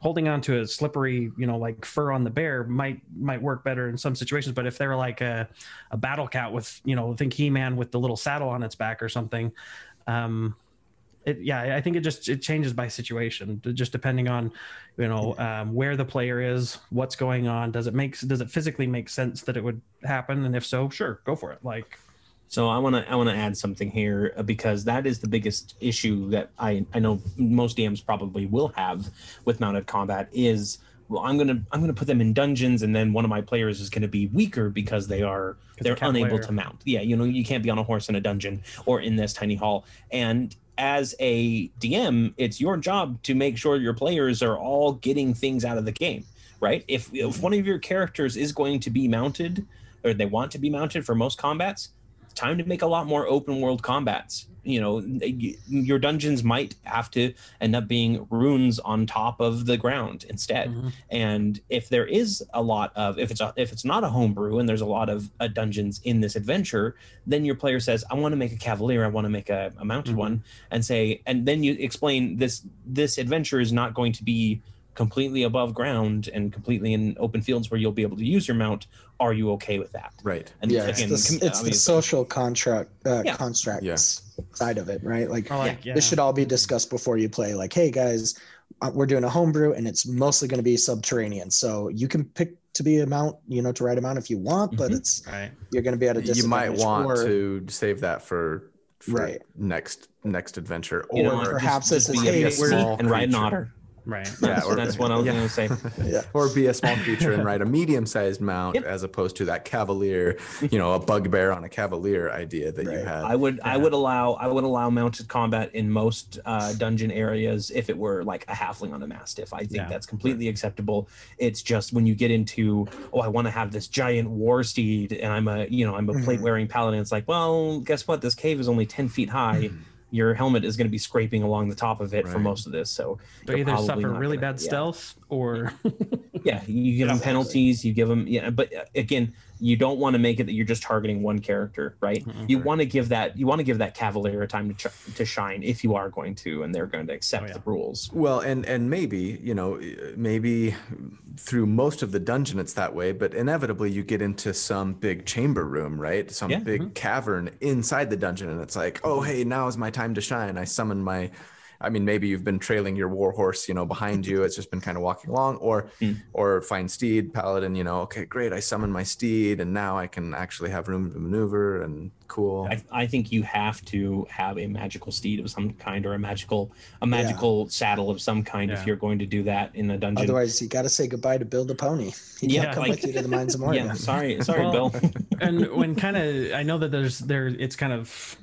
Holding on to a slippery, you know, like fur on the bear might might work better in some situations. But if they're like a, a battle cat with, you know, think He Man with the little saddle on its back or something, um, it, yeah, I think it just it changes by situation, just depending on, you know, um, where the player is, what's going on. Does it make does it physically make sense that it would happen? And if so, sure, go for it. Like, So I want to I want to add something here uh, because that is the biggest issue that I I know most DMs probably will have with mounted combat is well I'm gonna I'm gonna put them in dungeons and then one of my players is gonna be weaker because they are they're unable wear- to mount. Yeah, you know you can't be on a horse in a dungeon or in this tiny hall and as a DM, it's your job to make sure your players are all getting things out of the game, right? If if one of your characters is going to be mounted or they want to be mounted for most combats, time to make a lot more open world combats. You know, your dungeons might have to end up being runes on top of the ground instead. Mhm. And if there is a lot of if it's a, if it's not a homebrew and there's a lot of uh, dungeons in this adventure, then your player says, "I want to make a cavalier. I want to make a, a mounted Mhm. one," and say, and then you explain this this adventure is not going to be completely above ground and completely in open fields where you'll be able to use your mount. Are you okay with that? Right. And yeah, it's, the, it's the social contract uh, Yeah. constructs Yeah. side of it, right? Like or like yeah, this should all be discussed before you play. Like, hey guys, uh, we're doing a homebrew, and it's mostly going to be subterranean. So you can pick to be a mount, you know, to write a mount if you want, but Mhm. it's right. you're going to be at a disadvantage. You might want or, to save that for, for Right. next next adventure, You know, or just- perhaps just it's be a- a, hey, a we're- and ride an otter. Right. Yeah, That's, or- that's what I was yeah. going to say. Yeah. or be a small creature and ride a medium-sized mount Yep. as opposed to that cavalier, you know, a bugbear on a cavalier idea that you Right. had. I would I would allow I would allow mounted combat in most uh, dungeon areas if it were like a halfling on a mastiff. I think Yeah. that's completely acceptable. It's just when you get into oh I want to have this giant war steed and I'm a you know I'm a Mhm. plate wearing paladin. It's like well guess what this cave is only ten feet high. Your helmet is going to be scraping along the top of it for most of this. So They you're either suffer really gonna- bad yeah. stealth or Yeah, you give them penalties. You give them, yeah. But uh, again, you don't want to make it that you're just targeting one character, right? Mhm. You want to give that you want to give that cavalier a time to ch- to shine if you are going to, and they're going to accept Oh, yeah. the rules. Well, and and maybe you know, maybe through most of the dungeon it's that way, but inevitably you get into some big chamber room, right? Some Yeah. big cavern inside the dungeon, and it's like, oh, hey, now is my time to shine. I summon my. I mean, maybe you've been trailing your war horse, you know, behind you. It's just been kind of walking along, or, Mm. or find steed, paladin. You know, okay, great. I summon my steed, and now I can actually have room to maneuver and cool. I, I think you have to have a magical steed of some kind or a magical a magical saddle of some kind Yeah. if you're going to do that in the dungeon. Otherwise, you got to say goodbye to Bill the Pony. He Yeah, can't come like- with you to the mines of Moria. yeah, sorry, sorry, Well, Bill. and when kind of i know that there's there it's kind of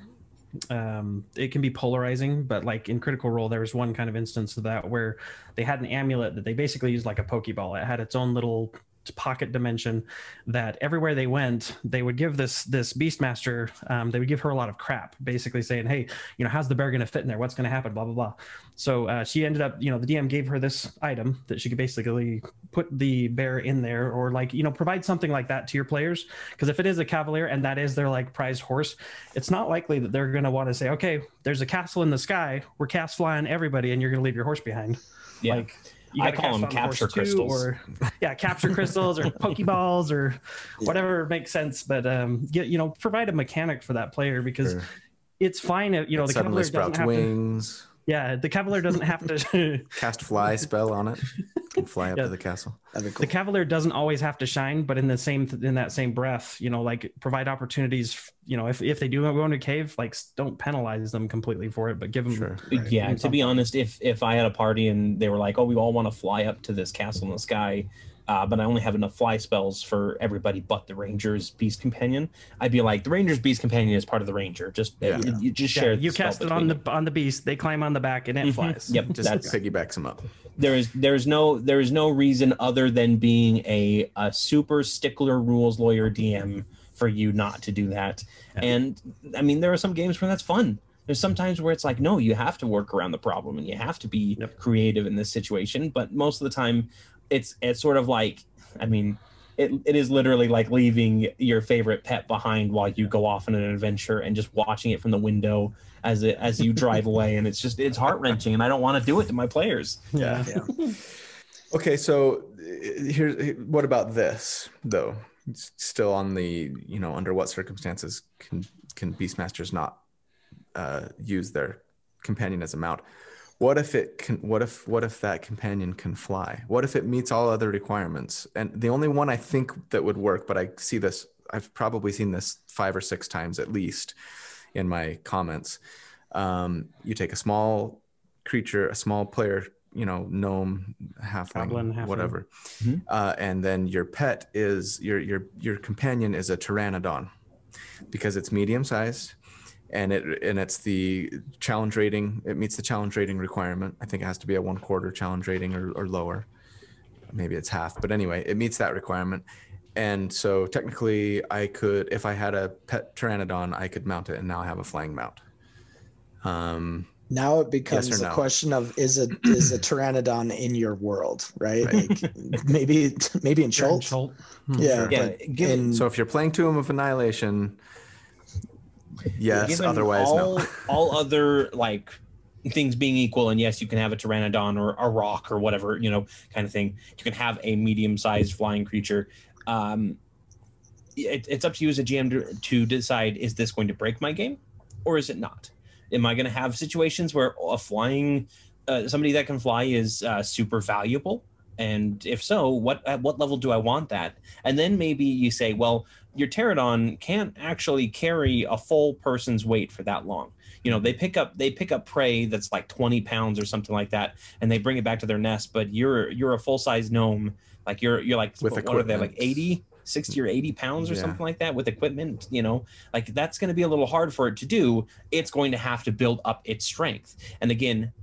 um it can be polarizing but like in critical role there was one kind of instance of that where they had an amulet that they basically used like a pokeball. It had its own little pocket dimension that everywhere they went they would give this this beastmaster um, they would give her a lot of crap basically saying hey you know how's the bear going to fit in there? What's going to happen? Blah blah blah. So uh, she ended up you know the dm gave her this item that she could basically put the bear in there or like you know provide something like that to your players. Because if it is a cavalier and that is their like prized horse it's not likely that they're going to want to say okay there's a castle in the sky. We're cast flying everybody and you're going to leave your horse behind. Yeah. like I gotta call them on the horse capture crystals. or yeah capture crystals or pokeballs or Yeah. whatever makes sense but um get you know provide a mechanic for that player because Sure. it's fine if you know It the suddenly cavalier doesn't sprouts have to, wings. Yeah the cavalier doesn't have to Cast fly spell on it. And fly up Yeah. to the castle. That'd be cool. the cavalier doesn't always have to shine but in the same in that same breath you know like provide opportunities you know if, if they do go into a cave like don't penalize them completely for it but give them Sure. Right. yeah And to be honest if if i had a party and they were like oh we all want to fly up to this castle in the sky uh, but I only have enough fly spells for everybody but the Ranger's Beast Companion. I'd be like, the Ranger's Beast Companion is part of the Ranger. Just Yeah. you, you just yeah, share. you cast it on the on the beast they climb on the back and it Mhm. flies Yep, Just that's piggybacks them up. there is there's no there is no reason other than being a a super stickler rules lawyer DM for you not to do that. Yeah. And I mean, there are some games where that's fun. There's sometimes where it's like, no, you have to work around the problem and you have to be Yep. creative in this situation. But most of the time, it's it's sort of like, I mean, it, it is literally like leaving your favorite pet behind while you go off on an adventure and just watching it from the window as it as you drive away and it's just it's heart wrenching and I don't want to do it to my players. Yeah. Yeah. Okay, so uh, here's what about this though? It's still on the you know under what circumstances can can beastmasters not uh, use their companion as a mount? What if it can? What if what if that companion can fly? What if it meets all other requirements? And the only one I think that would work, but I see this, I've probably seen this five or six times at least in my comments. Um, you take a small creature, a small player, you know, gnome, half Goblin, halfling. whatever, Mhm. uh, and then your pet is your your your companion is a pteranodon because it's medium sized and it and it's the challenge rating it meets the challenge rating requirement i think it has to be a one quarter challenge rating or, or lower maybe it's half but anyway it meets that requirement and so technically i could if i had a pet pteranodon i could mount it and now i have a flying mount um Now it becomes Yes or a no? question of is a is a pteranodon in your world, right? Right. Like maybe maybe in Jared Chult. Chult. Hmm. Yeah, Sure. Yeah, given- in, so if you're playing tomb of annihilation yes otherwise all, no all other like things being equal, and yes, you can have a pteranodon or a roc or whatever, you know, kind of thing. You can have a medium-sized flying creature. Um, it, it's up to you as a GM to, to decide: is this going to break my game, or is it not? Am I going to have situations where a flying uh, somebody that can fly is uh, super valuable? And if so, what at what level do I want that? And then maybe you say, well, your pterodon can't actually carry a full person's weight for that long. You know, they pick up they pick up prey that's like 20 pounds or something like that, and they bring it back to their nest. But you're you're a full size gnome, like you're you're like With what are they like equipment. 80, 60 or 80 pounds or Yeah. something like that with equipment. You know, like that's going to be a little hard for it to do. It's going to have to build up its strength. And again,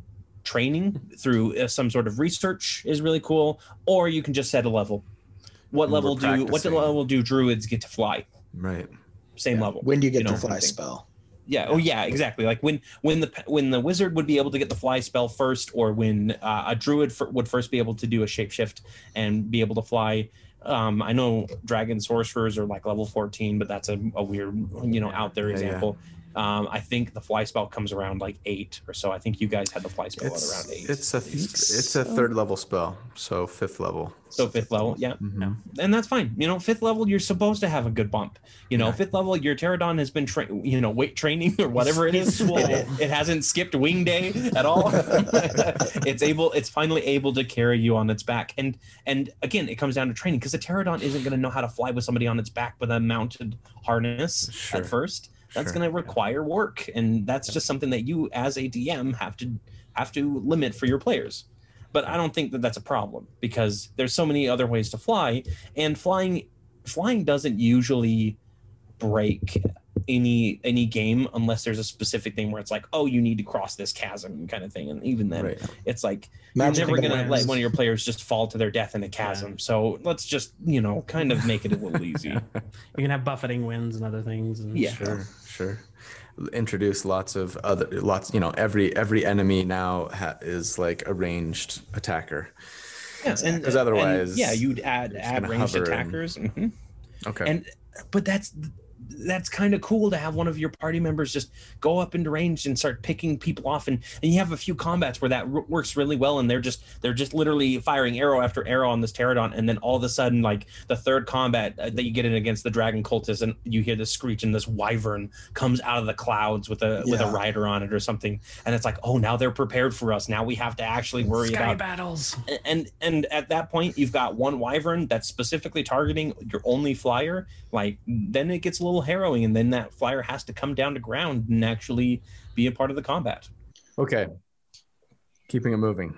training through uh, some sort of research is really cool, or you can just set a level. What And level do what level do druids get to fly? right Same level. when do you get you know, the fly something. spell? Yeah. Oh, yeah. Exactly. Like when when the when the wizard would be able to get the fly spell first, or when uh, a druid f- would first be able to do a shapeshift and be able to fly. Um, I know dragon sorcerers are like level fourteen, but that's a, a weird, you know, out there Yeah, yeah. example. Um, I think the fly spell comes around like eight or so. I think you guys had the fly spell it's, at around eight. it's a think it's a third level spell so fifth level so fifth level, yeah. Mhm. and that's fine. You know, fifth level, you're supposed to have a good bump. You know, Yeah. fifth level, your pterodon has been, tra- you know, weight training or whatever it is. It, it, it hasn't skipped wing day at all. it's able, it's finally able to carry you on its back. And and again, it comes down to training because a pterodon isn't going to know how to fly with somebody on its back with a mounted harness Sure. at first. That's Sure. going to require work, and that's just something that you, as a DM, have to have to limit for your players but I don't think that that's a problem because there's so many other ways to fly, and flying flying doesn't usually break any any game unless there's a specific thing where it's like, oh, you need to cross this chasm kind of thing, and even then, right it's like Magic you're never gonna let one of your players just fall to their death in a chasm. So let's just you know kind of make it a little easy. You can have buffeting winds and other things. And Yeah. sure sure introduce lots of other lots you know every every enemy now ha- is like a ranged attacker Yes, and 'Cause otherwise, and, yeah, you'd add add ranged hover and- attackers. mhm. okay and but that's that's kind of cool to have one of your party members just go up into range and start picking people off and, and you have a few combats where that r- works really well and they're just they're just literally firing arrow after arrow on this pterodon and then all of a sudden like the third combat uh, that you get in against the dragon cultist and you hear the screech and this wyvern comes out of the clouds with a with a rider on it or something and it's like oh now they're prepared for us now we have to actually worry Sky about battles. and and at that point you've got one wyvern that's specifically targeting your only flyer like then it gets a little harrowing and then that flyer has to come down to ground and actually be a part of the combat. Okay. Keeping it moving.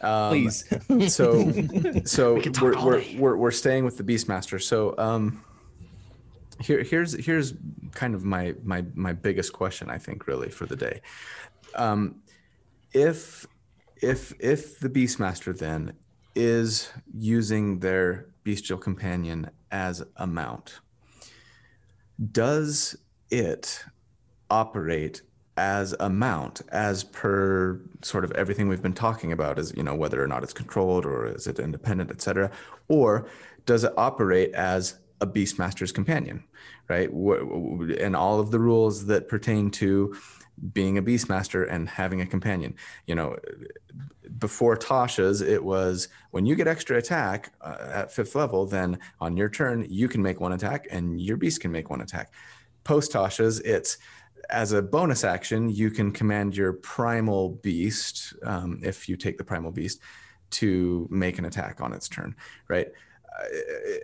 Um, please. so so we we're, we're, we're we're staying with the beastmaster. So um here here's here's kind of my my my biggest question i think really for the day. Um if if if the beastmaster then is using their bestial companion as a mount does it operate as a mount as per sort of everything we've been talking about is you know whether or not it's controlled or is it independent etc or does it operate as a beastmaster's companion right? And all of the rules that pertain to being a beastmaster and having a companion you know before tasha's it was when you get extra attack uh, at fifth level then on your turn you can make one attack and your beast can make one attack post tasha's it's as a bonus action, you can command your primal beast, um, if you take the primal beast, to make an attack on its turn, right? Uh,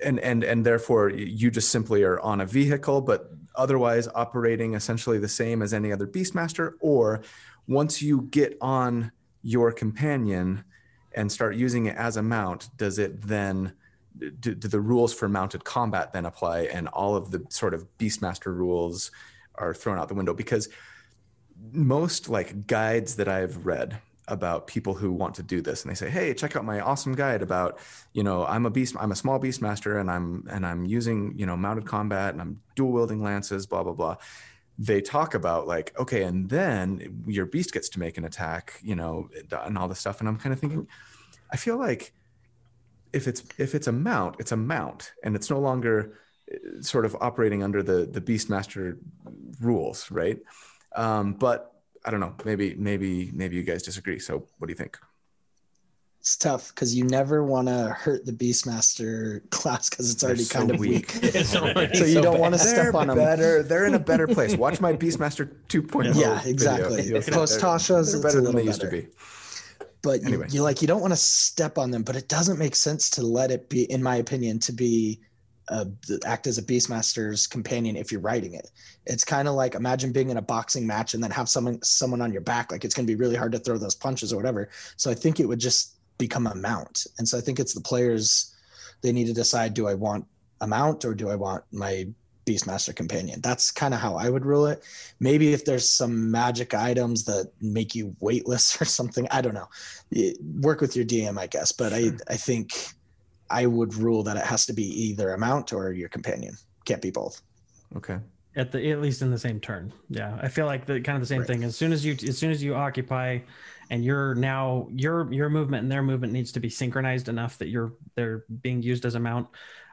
and and and therefore, you just simply are on a vehicle, but otherwise operating essentially the same as any other beastmaster. Or once you get on your companion and start using it as a mount, does it then? Do, do the rules for mounted combat then apply, and all of the sort of beastmaster rules? are thrown out the window because most like guides that I've read about people who want to do this. And they say hey check out my awesome guide about you know i'm a beast i'm a small beast master and i'm and i'm using you know mounted combat and i'm dual wielding lances blah blah blah. They talk about like okay and then your beast gets to make an attack you know and all this stuff. And i'm kind of thinking i feel like if it's if it's a mount it's a mount and it's no longer sort of operating under the the beast master rules, right? Um, but I don't know. Maybe maybe maybe you guys disagree. So what do you think? It's tough because you never want to hurt the Beastmaster class because it's already so kind of weak. weak. so, you don't want to step on them. Better, they're in a better place. Watch my Beastmaster 2.0. Yeah, exactly. Plus Tasha's they're better than they used to be. But anyway. you, you like you don't want to step on them, but it doesn't make sense to let it be, in my opinion, to be uh, act as a beastmaster's companion if you're writing it. It's kind of like imagine being in a boxing match and then have someone someone on your back like it's going to be really hard to throw those punches or whatever. So i think it would just become a mount. And so i think it's the players they need to decide do i want a mount or do i want my beastmaster companion? That's kind of how i would rule it. Maybe if there's some magic items that make you weightless or something i don't know. Work with your dm i guess. But i i think I would rule that it has to be either a mount or your companion. Can't be both. Okay. At the at least in the same turn. Yeah. I feel like the kind of the same right. thing. As soon as you as soon as you occupy and you're now your your movement and their movement needs to be synchronized enough that you're they're being used as a mount.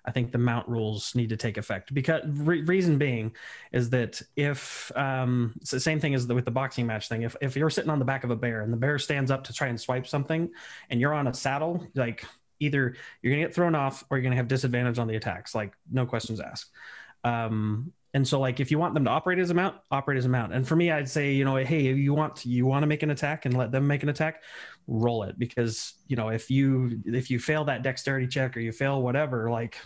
I think the mount rules need to take effect because re- reason being is that if um, it's the same thing as the, with the boxing match thing. If if you're sitting on the back of a bear and the bear stands up to try and swipe something, and you're on a saddle, like either you're going to get thrown off or you're going to have disadvantage on the attacks, like no questions asked. Um, and so like if you want them to operate as a mount, operate as a mount. And for me, I'd say, you know, hey, if you want you want to make an attack and let them make an attack, roll it because, you know, if you if you fail that dexterity check or you fail whatever, like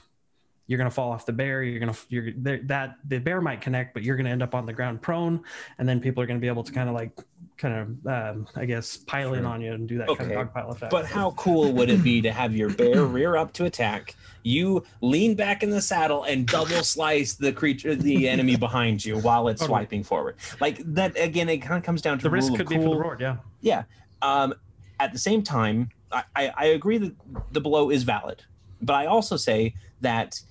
you're going to fall off the bear. You're going to, you're that the bear might connect, but you're going to end up on the ground prone. And then people are going to be able to kind of like, kind of, um, I guess, pile sure. in on you and do that okay. kind of dogpile effect. But how cool would it be to have your bear rear up to attack? You lean back in the saddle and double slice the creature, the enemy behind you while it's totally. swiping forward. Like that, again, it kind of comes down to the risk could cool. be for the reward. Yeah. Yeah. Um, at the same time, I, I agree that the blow is valid, but I also say that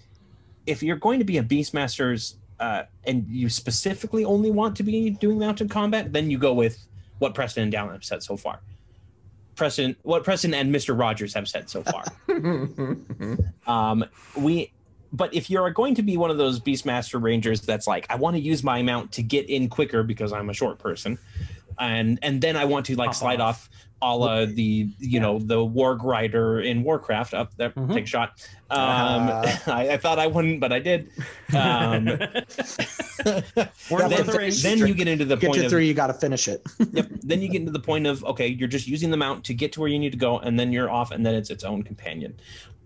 if you're going to be a Beastmasters uh, and you specifically only want to be doing mounted combat, then you go with what Preston and Down have said so far. Preston, what Preston and Mr. Rogers have said so far. um, we, but if you're going to be one of those Beastmaster Rangers that's like, I want to use my mount to get in quicker because I'm a short person, and and then I want to like slide off a la the you yeah. know the warg rider in warcraft. Up there mm-hmm. take shot. Um uh, I, I, thought i wouldn't but i did. Um then, then, you get into the get point to three you got to finish it. Yep. Then you get into the point of okay you're just using the mount to get to where you need to go and then you're off and then it's its own companion.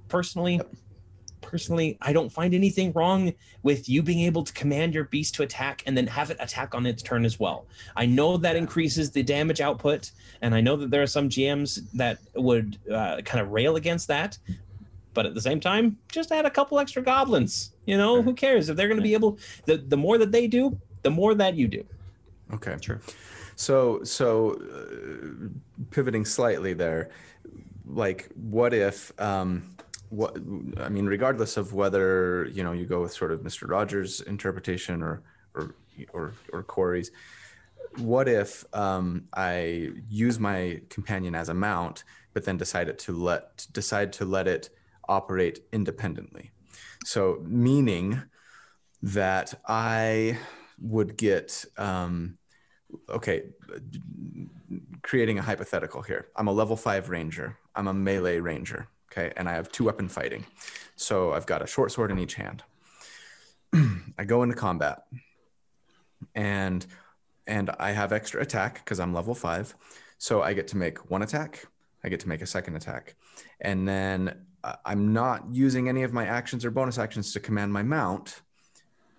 Personally yep personally, I don't find anything wrong with you being able to command your beast to attack and then have it attack on its turn as well. I know that increases the damage output, and I know that there are some GMs that would uh, kind of rail against that. But at the same time, just add a couple extra goblins. You know, who cares if they're going to be able? The the more that they do, the more that you do. Okay, sure. So so uh, pivoting slightly there, like what if? Um, what I mean, regardless of whether you know you go with sort of Mr. Rogers' interpretation or or or, or Corey's, what if um, I use my companion as a mount, but then decided to let decide to let it operate independently? So meaning that I would get um, okay. Creating a hypothetical here. I'm a level five ranger. I'm a melee ranger. Okay, and I have two weapon fighting. So I've got a short sword in each hand. I go into combat, and and I have extra attack because I'm level five. So I get to make one attack. I get to make a second attack, and then uh, I'm not using any of my actions or bonus actions to command my mount.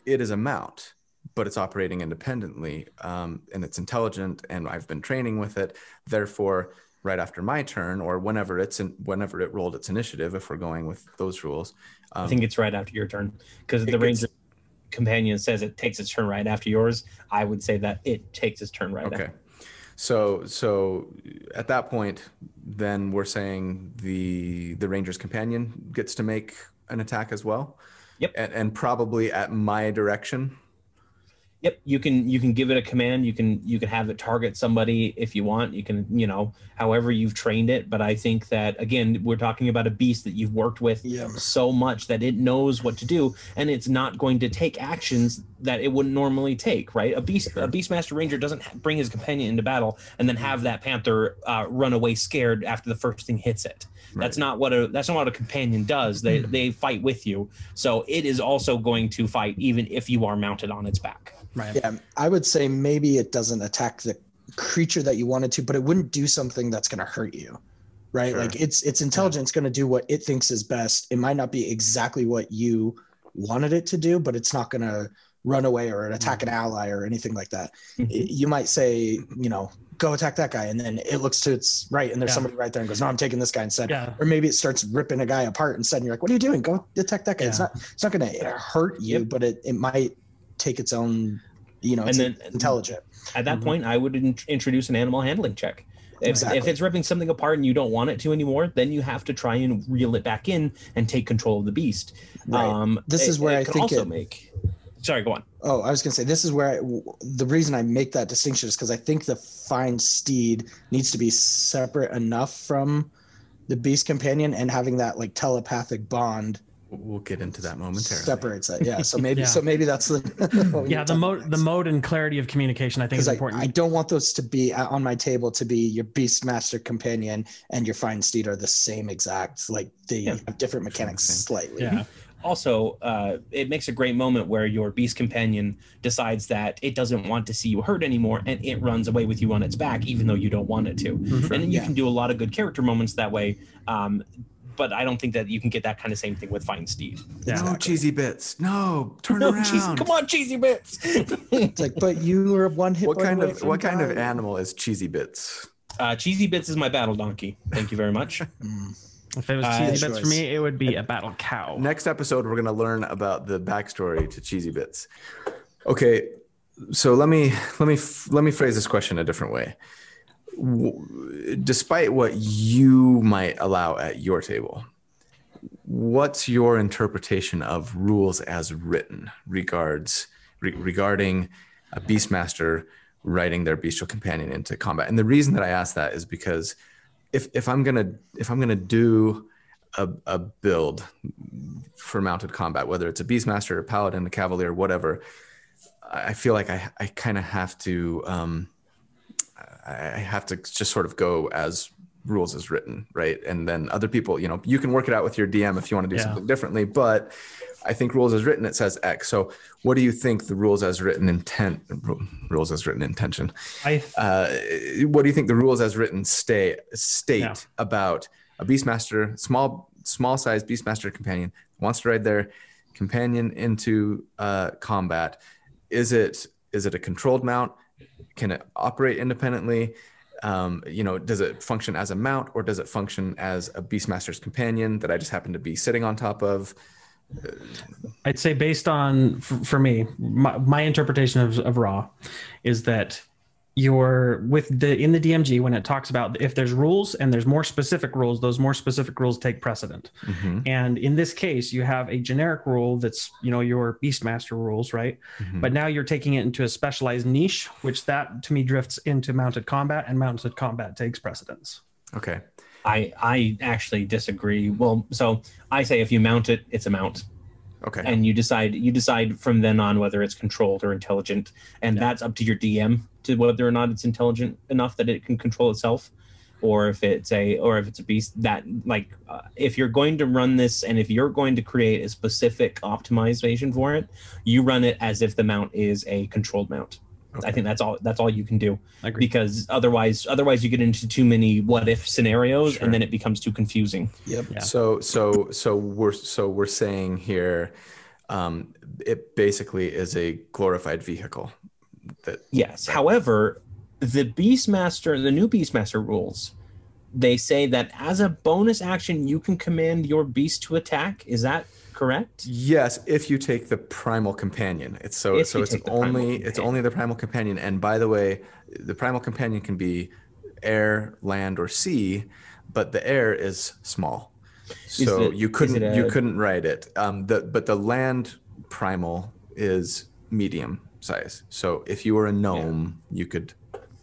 It is a mount, but it's operating independently, um, and it's intelligent, and I've been training with it. Therefore, right after my turn or whenever it's in, whenever it rolled its initiative if we're going with those rules um, i think it's right after your turn because the ranger companion says it takes its turn right after yours. I would say that it takes its turn right okay. after. so so at that point then we're saying the the ranger's companion gets to make an attack as well? Yep. And, and probably at my direction Yep, you can you can give it a command. You can you can have it target somebody if you want. You can you know however you've trained it. But I think that again we're talking about a beast that you've worked with Yeah. so much that it knows what to do, and it's not going to take actions that it wouldn't normally take. Right? A beast a beastmaster ranger doesn't bring his companion into battle and then have that panther uh, run away scared after the first thing hits it. That's not what a that's not what a companion does. They they fight with you. So it is also going to fight even if you are mounted on its back. Right. Yeah, I would say maybe it doesn't attack the creature that you wanted to, but it wouldn't do something that's going to hurt you. Right? Sure. Like it's it's intelligence going to do what it thinks is best. It might not be exactly what you wanted it to do, but it's not going to run away or attack an ally or anything like that. Mhm. You might say, you know, go attack that guy and then it looks to its right and there's Yeah. somebody right there and goes, "No, I'm taking this guy instead." Yeah. Or maybe it starts ripping a guy apart instead and you're like, "What are you doing? Go attack that guy." It's not it's not going to hurt you, Yep. but it it might take its own, you know, And it's then- intelligent. At that Mhm. point, I would in- introduce an animal handling check. If, Exactly. if it's ripping something apart and you don't want it to anymore, then you have to try and reel it back in and take control of the beast. Right. Um, This it- is where it I could think also it- make. Sorry, go on. Oh, I was going to say this is where I, w- the reason I make that distinction is because I think the find steed needs to be separate enough from the beast companion and having that like telepathic bond we'll get into that momentarily separates it. Yeah. So maybe Yeah. so maybe that's the Yeah, the mode, about the mode and clarity of communication, I think, is I, important. I don't want those to be uh, on my table to be your beastmaster companion and your find steed are the same exact like they Yeah. have different mechanics Same. slightly yeah, Also, uh, it makes a great moment where your beast companion decides that it doesn't want to see you hurt anymore and it runs away with you on its back, even though you don't want it to. Mhm. And then you Yeah. can do a lot of good character moments that way. Um, but I don't think that you can get that kind of same thing with Find Steed. yeah. no cheesy bits no turn No, around cheesy, come on, cheesy bits. it's like but you were one hit what kind of from what kind of animal is cheesy bits Uh, cheesy bits is my battle donkey. Thank you very much. Mm. If it was Uh, cheesy bits choice. for me, it would be a battle cow. next episode we're going to learn about the backstory to cheesy bits okay so let me let me let me phrase this question a different way W- despite what you might allow at your table what's your interpretation of rules as written regards re- regarding a beastmaster writing their bestial companion into combat and the reason that i ask that is because if if i'm gonna if i'm gonna do a, a build for mounted combat, whether it's a beastmaster, a paladin, a cavalier, whatever. I feel like I, I kind of have to um, I have to just sort of go as rules is written, right? And then other people, you know, you can work it out with your DM if you want to do Yeah. something differently, but I think rules as written it says X. So what do you think the rules as written intent rules as written intention? I uh, what do you think the rules as written stay state Yeah. about a beastmaster small small sized beastmaster companion wants to ride their companion into uh, combat is it is it a controlled mount can it operate independently? Um, you know does it function as a mount or does it function as a beastmaster's companion that i just happen to be sitting on top of? I'd say based on for, for me, my, my interpretation of, of Raw is that your with the in the DMG when it talks about if there's rules and there's more specific rules, those more specific rules take precedent. Mhm, And in this case, you have a generic rule that's you know your Beastmaster rules, right? mhm. But now you're taking it into a specialized niche, which that to me drifts into mounted combat, and mounted combat takes precedence. okay. I I actually disagree. Well, so I say if you mount it, it's a mount, Okay. and you decide you decide from then on whether it's controlled or intelligent, and that's up to your DM to whether or not it's intelligent enough that it can control itself, or if it's a or if it's a beast that like uh, if you're going to run this and if you're going to create a specific optimization for it, you run it as if the mount is a controlled mount. I think that's all that's all you can do I agree. because otherwise otherwise you get into too many what if scenarios Sure. and then it becomes too confusing Yep. Yeah. So so so we're so we're saying here, um, it basically is a glorified vehicle. That yes. however the beastmaster the new beastmaster rules they say that as a bonus action you can command your beast to attack. Is that correct? Yes, if you take the primal companion, it's so If so it's take the primal only it's only the primal companion. And by the way, the primal companion can be air, land, or sea, but the air is small, so it- you couldn't it you couldn't ride it. Um, the but the land primal is medium size. So if you were a gnome, you could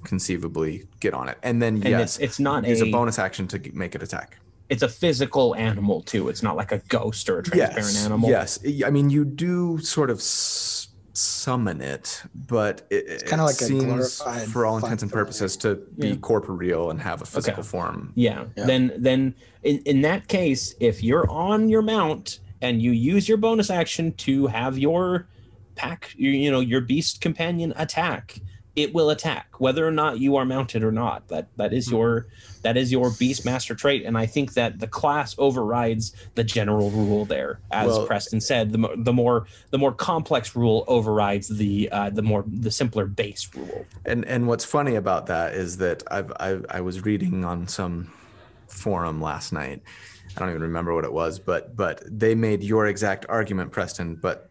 conceivably get on it, and then and yes, it's, it's not use a, a bonus action to make it attack. it's a physical animal too it's not like a ghost or a transparent yes, animal Yes, I mean you do sort of s- summon it, but it, it's kinda like seems, glorified for all intents and purposes, to be Yeah. corporeal and have a physical form. Yeah. Yeah. Then then in, in that case, if you're on your mount and you use your bonus action to have your pack, you, you know, your beast companion attack, it will attack whether or not you are mounted or not. That that is your that is your beast master trait, and I think that the class overrides the general rule there. As Well- Preston said, the, the more the more complex rule overrides the uh, the more the simpler base rule. And and what's funny about that is that I've, I've I was reading on some forum last night. I don't even remember what it was, but but they made your exact argument, Preston, but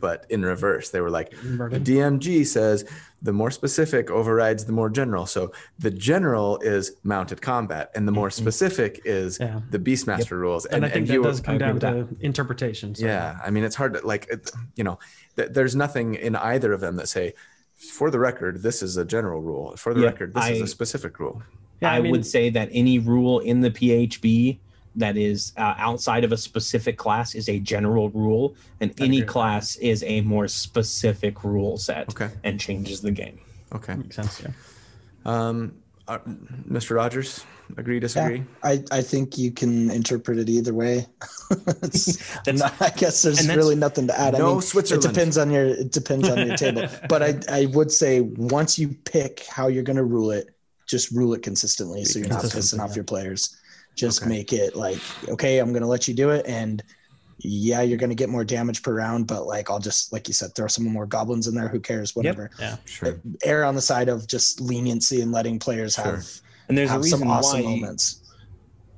but in reverse. They were like, the Inverted. DMG says the more specific overrides the more general. So the general is mounted combat, and the more mm-hmm. specific is Yeah. the Beastmaster rules. And, I think that you, does I come agree down with to interpretation. So. yeah, I mean, it's hard to like, it, you know, th- there's nothing in either of them that say, for the record, this is a general rule. For the Yeah, record, this is a specific rule. Yeah, I, I mean- would say that any rule in the PHB that is uh, outside of a specific class is a general rule, and any agree class is a more specific rule set Okay. and changes the game. Okay. Makes sense. Yeah. Um, uh, Mr. Rogers, agree, disagree? I, I think you can interpret it either way. It's- That's- no, I guess there's really nothing to add. I No mean, Switzerland. It depends on your it depends on your table. But I I would say once you pick how you're going to rule it, just rule it consistently, so you're not pissing off yeah. your players. Just Okay. make it like okay, I'm going to let you do it, and yeah, you're going to get more damage per round, but like I'll just like you said, throw some more goblins in there. Who cares? Whatever. Yeah. Uh, sure. Err on the side of just leniency and letting players have And there's a have reason some awesome why moments.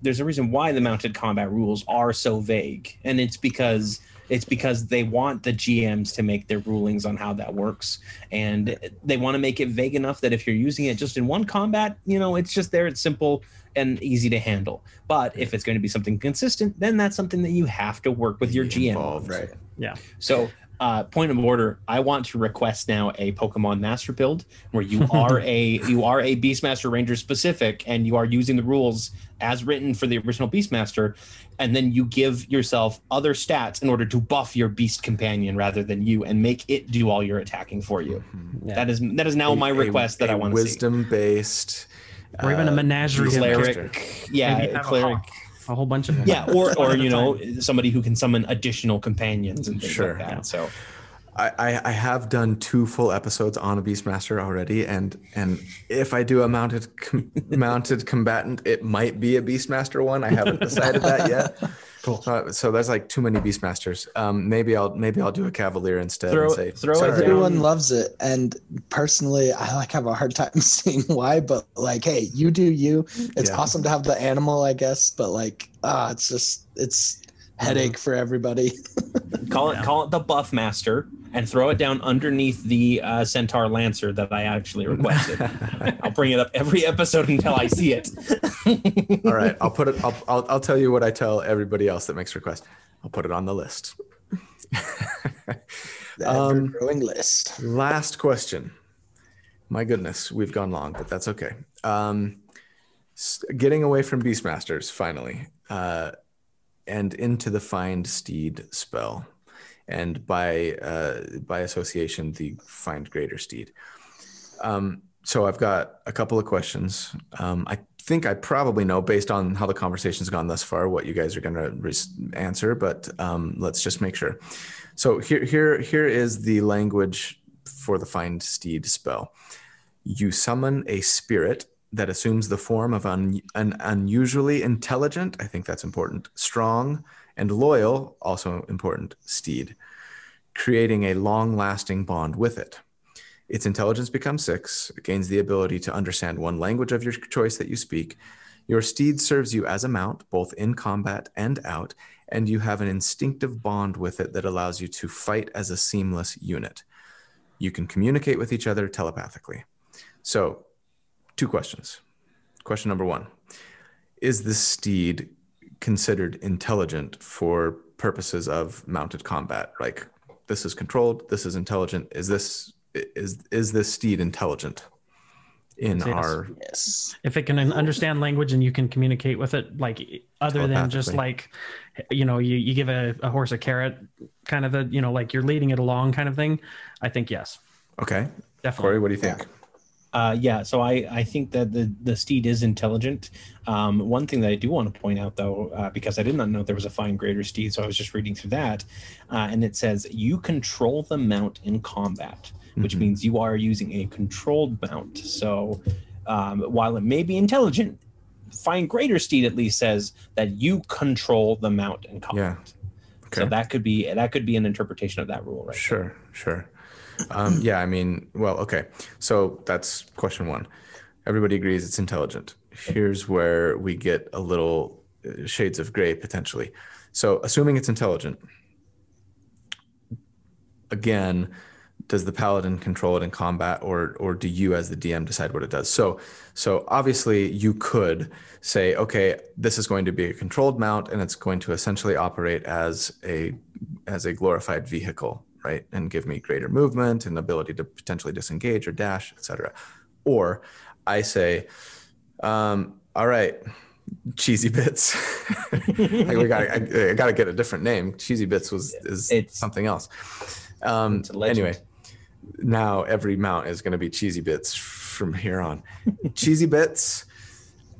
there's a reason why the mounted combat rules are so vague, and it's because it's because they want the GMs to make their rulings on how that works, and they want to make it vague enough that if you're using it just in one combat, you know, it's just there, it's simple and easy to handle. But if it's going to be something consistent, then that's something that you have to work with your Be GM. involved. Right. Yeah. So, uh, point of order, I want to request now a Pokemon Master build where you are a you are a Beastmaster Ranger specific, and you are using the rules as written for the original Beastmaster, and then you give yourself other stats in order to buff your Beast companion rather than you, and make it do all your attacking for you. Yeah. That is that is now my request that I want to see. Wisdom based. or even a menagerie of Cleric, yeah, Maybe a cleric. Hawk, a whole bunch of them. Yeah, or or you know time. somebody who can summon additional companions and things Sure. like that. Yeah. So I, I, I have done two full episodes on a Beastmaster already, and and if I do a mounted com- mounted combatant, it might be a Beastmaster one. I haven't decided that yet. Cool. So, so there's like too many Beastmasters. Um, maybe I'll maybe I'll do a Cavalier instead. Throw- and say, throw it "Sorry." down. Everyone loves it, and personally, I like have a hard time seeing why. But like, hey, you do you. It's Yeah. awesome to have the animal, I guess. But like, ah, it's just it's headache for everybody. call it Yeah. call it the buff master and throw it down underneath the uh, Centaur Lancer that I actually requested. I'll bring it up every episode until I see it. All right, I'll put it. I'll, I'll I'll tell you what I tell everybody else that makes requests. I'll put it on the list. The Um, ever-growing list. Last question. My goodness, we've gone long, but that's okay. Um, getting away from Beastmasters finally, uh, and into the Find Steed spell, and by uh, by association, the Find Greater Steed. Um, so I've got a couple of questions. Um, I think I probably know, based on how the conversation's gone thus far, what you guys are going to res- answer. But um, let's just make sure. So here, here, here is the language for the Find Steed spell. You summon a spirit that assumes the form of un- an unusually intelligent, I think that's important, strong, and loyal, also important, steed, creating a long lasting bond with it. Its intelligence becomes six, it gains the ability to understand one language of your choice that you speak. Your steed serves you as a mount, both in combat and out, and you have an instinctive bond with it that allows you to fight as a seamless unit. You can communicate with each other telepathically. So, two questions. Question number one Is the steed considered intelligent for purposes of mounted combat? Like, this is controlled, this is intelligent. Is this is is this steed intelligent in Yes. our Yes. if it can understand language and you can communicate with it like other than just like you know you, you give a, a horse a carrot kind of a you know like you're leading it along kind of thing i think yes okay? definitely Corey, what do you think? Uh, yeah, so I, I think that the, the steed is intelligent. Um, one thing that I do want to point out, though, uh, because I did not know there was a find greater steed, so I was just reading through that, uh, and it says you control the mount in combat, which Mhm. means you are using a controlled mount. So um, while it may be intelligent, find greater steed at least says that you control the mount in combat. Yeah. Okay. So that could be that could be an interpretation of that rule, right? Sure, sure. Um, yeah, I mean, well, okay. So that's question one. Everybody agrees it's intelligent. Here's where we get a little uh, shades of gray potentially. So, assuming it's intelligent, again, does the paladin control it in combat, or or do you, as the DM, decide what it does? So, so obviously, you could say, okay, this is going to be a controlled mount, and it's going to essentially operate as a as a glorified vehicle, right? And give me greater movement and ability to potentially disengage or dash, etc. Or I say, um, all right, cheesy bits. like we got, I, I got to get a different name. Cheesy bits was is It's- something else. Um, anyway, now every mount is going to be cheesy bits from here on. cheesy bits.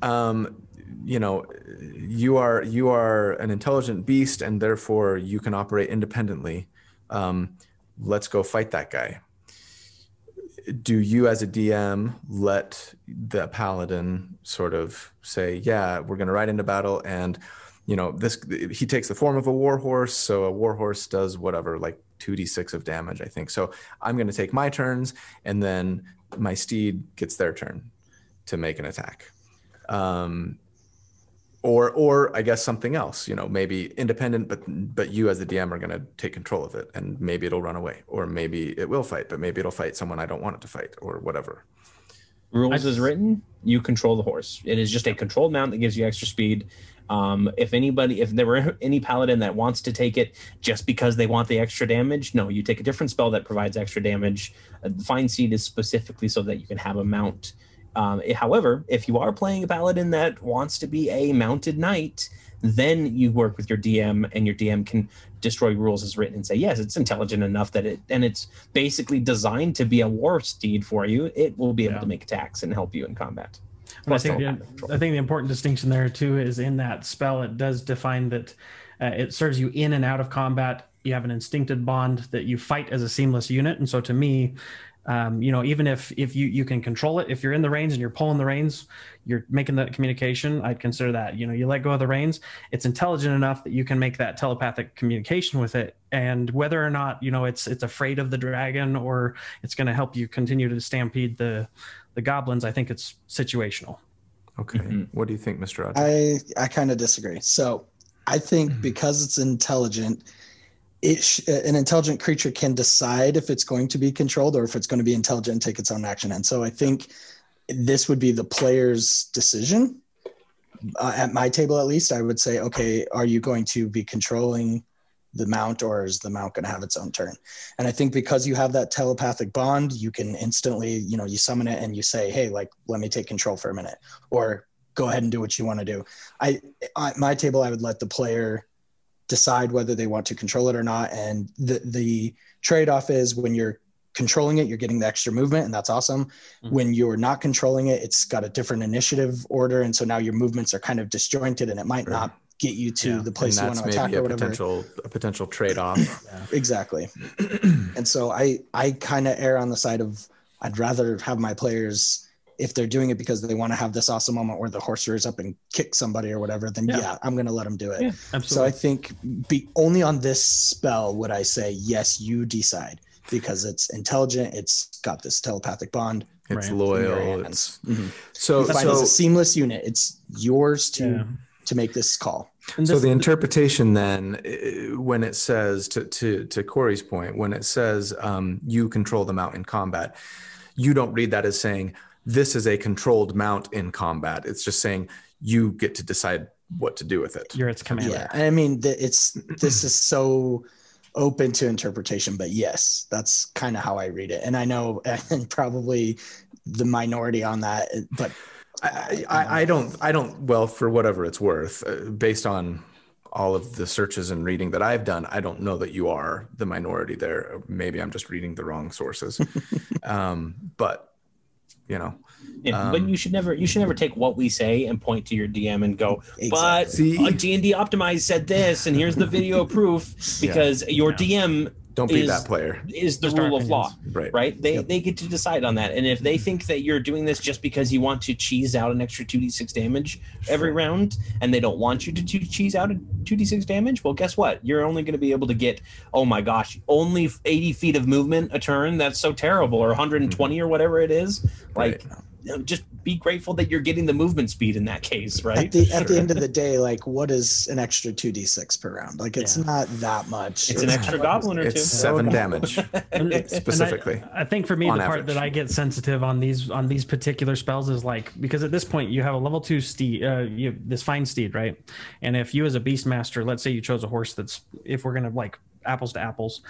Um, you know, you are you are an intelligent beast, and therefore you can operate independently. Um, let's go fight that guy. Do you, as a DM, let the paladin sort of say, "Yeah, we're going to ride into battle," and you know, this he takes the form of a warhorse. So a warhorse does whatever, like two d six of damage, I think. So I'm going to take my turns, and then my steed gets their turn to make an attack. Um, or or I guess something else, you know, maybe independent, but but you as the DM are going to take control of it, and maybe it'll run away, or maybe it will fight, but maybe it'll fight someone I don't want it to fight, or whatever. rules I- is written you control the horse. It is just a controlled mount that gives you extra speed. Um, if anybody if there were any paladin that wants to take it just because they want the extra damage no you take a different spell that provides extra damage. Uh, find steed is specifically so that you can have a mount um, eh, however if you are playing a paladin that wants to be a mounted knight then you work with your dm and your dm can destroy rules as written and say yes it's intelligent enough that it and it's basically designed to be a war steed for you it will be able Yeah. to make attacks and help you in combat And I think, the. I think the important distinction there too is in that spell, it does define that uh, it serves you in and out of combat. You have an instinctive bond that you fight as a seamless unit. And so to me, um, you know, even if if you you can control it, if you're in the reins and you're pulling the reins, you're making that communication. I'd consider that. You know, you let go of the reins. It's intelligent enough that you can make that telepathic communication with it. And whether or not you know it's it's afraid of the dragon or it's going to help you continue to stampede the the goblins, I think it's situational. Okay, Mhm. what do you think, Mister Rogers? I I kind of disagree. So I think Mhm. because it's intelligent, it sh- an intelligent creature can decide if it's going to be controlled or if it's going to be intelligent and take its own action. And so I think this would be the player's decision. Uh, at my table, at least, I would say, okay, are you going to be controlling the mount or is the mount going to have its own turn? And I think because you have that telepathic bond, you can instantly, you know, you summon it and you say, hey, like, let me take control for a minute or go ahead and do what you want to do. I, at my table, I would let the player decide whether they want to control it or not. And the, the trade off is when you're controlling it, you're getting the extra movement, and that's awesome. Mm-hmm. When you're not controlling it, it's got a different initiative order, and so now your movements are kind of disjointed, and it might not get you to yeah. the place you want to attack or whatever. Potential, a potential trade off. yeah. Exactly. and so I I kind of err on the side of I'd rather have my players if they're doing it because they want to have this awesome moment where the horse rears up and kicks somebody or whatever, then yeah, yeah I'm going to let them do it. Yeah, absolutely. So I think be only on this spell would I say yes, you decide because it's intelligent. It's got this telepathic bond. It's right. loyal. It's mm-hmm. so, so it's a seamless unit. It's yours to yeah. to make this call. This, so the interpretation then, when it says to to to Corey's point, when it says um, you control the mount in combat, you don't read that as saying this is a controlled mount in combat. It's just saying you get to decide what to do with it. You're its commander. Yeah, I mean, it's this is so open to interpretation, but yes, that's kind of how I read it. And I know, and probably the minority on that, but I, I, I don't, I don't. Well, for whatever it's worth, uh, based on all of the searches and reading that I've done, I don't know that you are the minority there. Maybe I'm just reading the wrong sources. um, but you know, yeah, um, but you should never you should never take what we say and point to your DM and go, exactly. but D and D optimized said this, and here's the video proof because yeah. your yeah. DM don't be is, that player. is the just rule of law right. right? They yep. they get to decide on that. And if they think that you're doing this just because you want to cheese out an extra 2d6 damage every round and they don't want you to cheese out a 2d6 damage well guess what? You're only going to be able to get oh my gosh only 80 feet of movement a turn. That's so terrible. Or 120 mm-hmm. or whatever it is. Like right. You know, just be grateful that you're getting the movement speed in that case, right? At the, at the end of the day, like what is an extra two d six per round? Like it's yeah. not that much. It's, it's an extra goblin or it's two. seven damage specifically. I, I, think for me, the average. part that I get sensitive on these on these particular spells is like because at this point you have a level two steed, uh, you this find steed, right? And if you as a beast master, let's say you chose a horse that's if we're gonna like apples to apples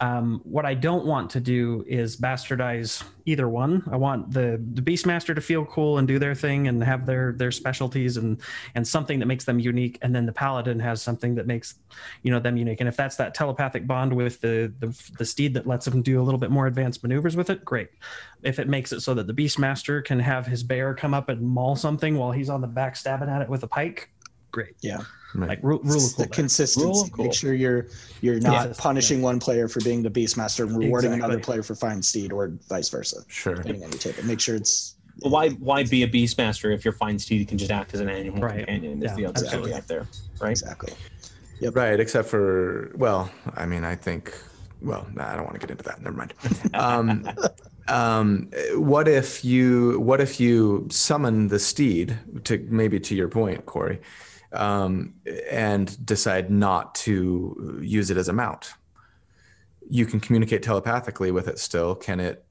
um, what I don't want to do is bastardize either one. I want the the Beastmaster to feel cool and do their thing and have their their specialties and and something that makes them unique. And then the Paladin has something that makes you know them unique. And if that's that telepathic bond with the the, the steed that lets them do a little bit more advanced maneuvers with it, great. If it makes it so that the Beastmaster can have his bear come up and maul something while he's on the back stabbing at it with a pike, great. Yeah. Right. Like rule, rule of cool. The consistency. Cool. Make sure you're you're not punishing yeah. one player for being the beastmaster and rewarding exactly. another player for find steed, or vice versa. Sure. Depending on your table. Make sure it's. Well, why why be a beastmaster if your find steed can just act as an animal right. companion? Is yeah, the other exactly. out there, right? Exactly. Yep. Right. Except for well, I mean, I think. Well, nah, I don't want to get into that. Never mind. Um, um, what if you what if you summon the steed to maybe to your point, Corey? Um, and decide not to use it as a mount. You can communicate telepathically with it still. Can it?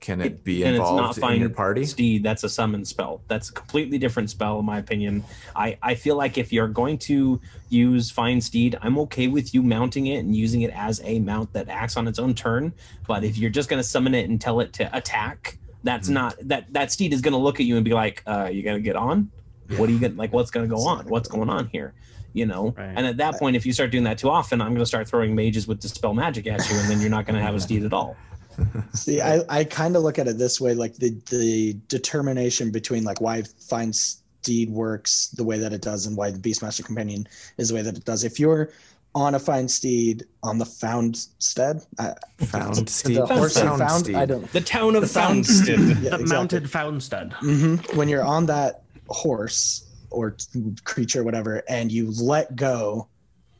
Can it be and involved in your party? Steed, that's a summon spell. That's a completely different spell, in my opinion. I, I feel like if you're going to use Find Steed, I'm okay with you mounting it and using it as a mount that acts on its own turn. But if you're just going to summon it and tell it to attack, that's mm-hmm. not that that steed is going to look at you and be like, uh, "You going to get on?" What are you going to like? What's going to go on? What's going on here? You know, right. and at that point, if you start doing that too often, I'm going to start throwing mages with dispel magic at you, and then you're not going to have a steed at all. See, I, I kind of look at it this way, like the the determination between like why find steed works the way that it does and why the Beastmaster Companion is the way that it does. If you're on a find steed on the found stead. I, found steed. The horse found, found steed. I don't. The town of Foundstead. yeah, the exactly. mounted Foundstead. Mm-hmm. When you're on that horse or creature, whatever, and you let go,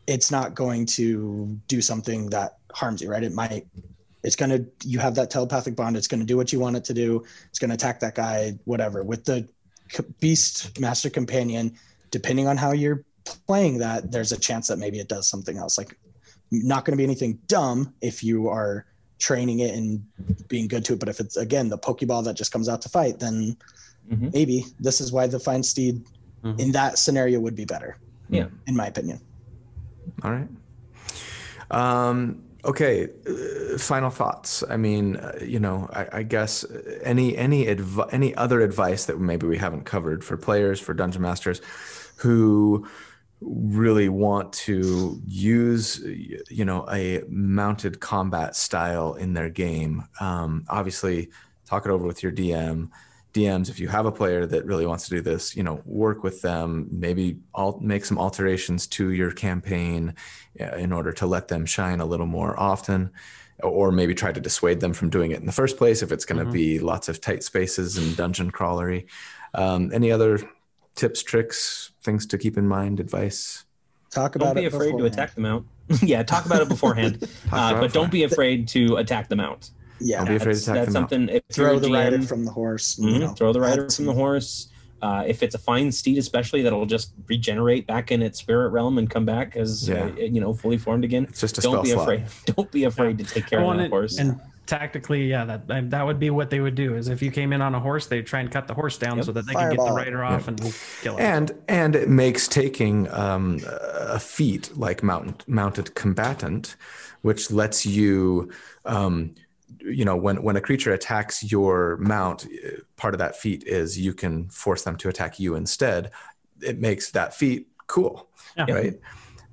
it's not going to do something that harms you, right? It might, it's going to, you have that telepathic bond. It's going to do what you want it to do. It's going to attack that guy, whatever. With the beast master companion, depending on how you're playing that, there's a chance that maybe it does something else. Like not going to be anything dumb if you are training it and being good to it. But if it's again the Pokeball that just comes out to fight, then Mhm. maybe this is why the Find Steed Mhm. in that scenario would be better. Yeah. in my opinion. All right. Um, okay. Uh, final thoughts. I mean, uh, you know, I, I guess uh, any any adv- any other advice that maybe we haven't covered for players for dungeon masters who really want to use you know a mounted combat style in their game um, obviously talk it over with your dm dms if you have a player that really wants to do this you know work with them maybe al- make some alterations to your campaign uh, in order to let them shine a little more often or maybe try to dissuade them from doing it in the first place if it's going to Mhm. be lots of tight spaces and dungeon crawlery um, any other tips tricks things to keep in mind advice Talk about Don't be it afraid to attack the mount. yeah, talk about it beforehand, uh, about but it don't be afraid to attack the mount. Yeah, Don't be afraid to That's, attack that's the mount. something. If throw you're a the rider from the horse. mhm, You know, throw the rider from the horse. Uh, if it's a find steed, especially, that'll just regenerate back in its spirit realm and come back as Yeah. uh, you know fully formed again. it's just a Don't spell be slot afraid. Don't be afraid to take care of and that it- horse. And tactically, yeah, that that would be what they would do. Is if you came in on a horse, they'd try and cut the horse down Yep. so that they could get the rider off and kill it. and and it makes taking um, a feat like mount, mounted combatant which lets you um, you know when when a creature attacks your mount uh, part of that feat is you can force them to attack you instead it makes that feat cool Yeah. right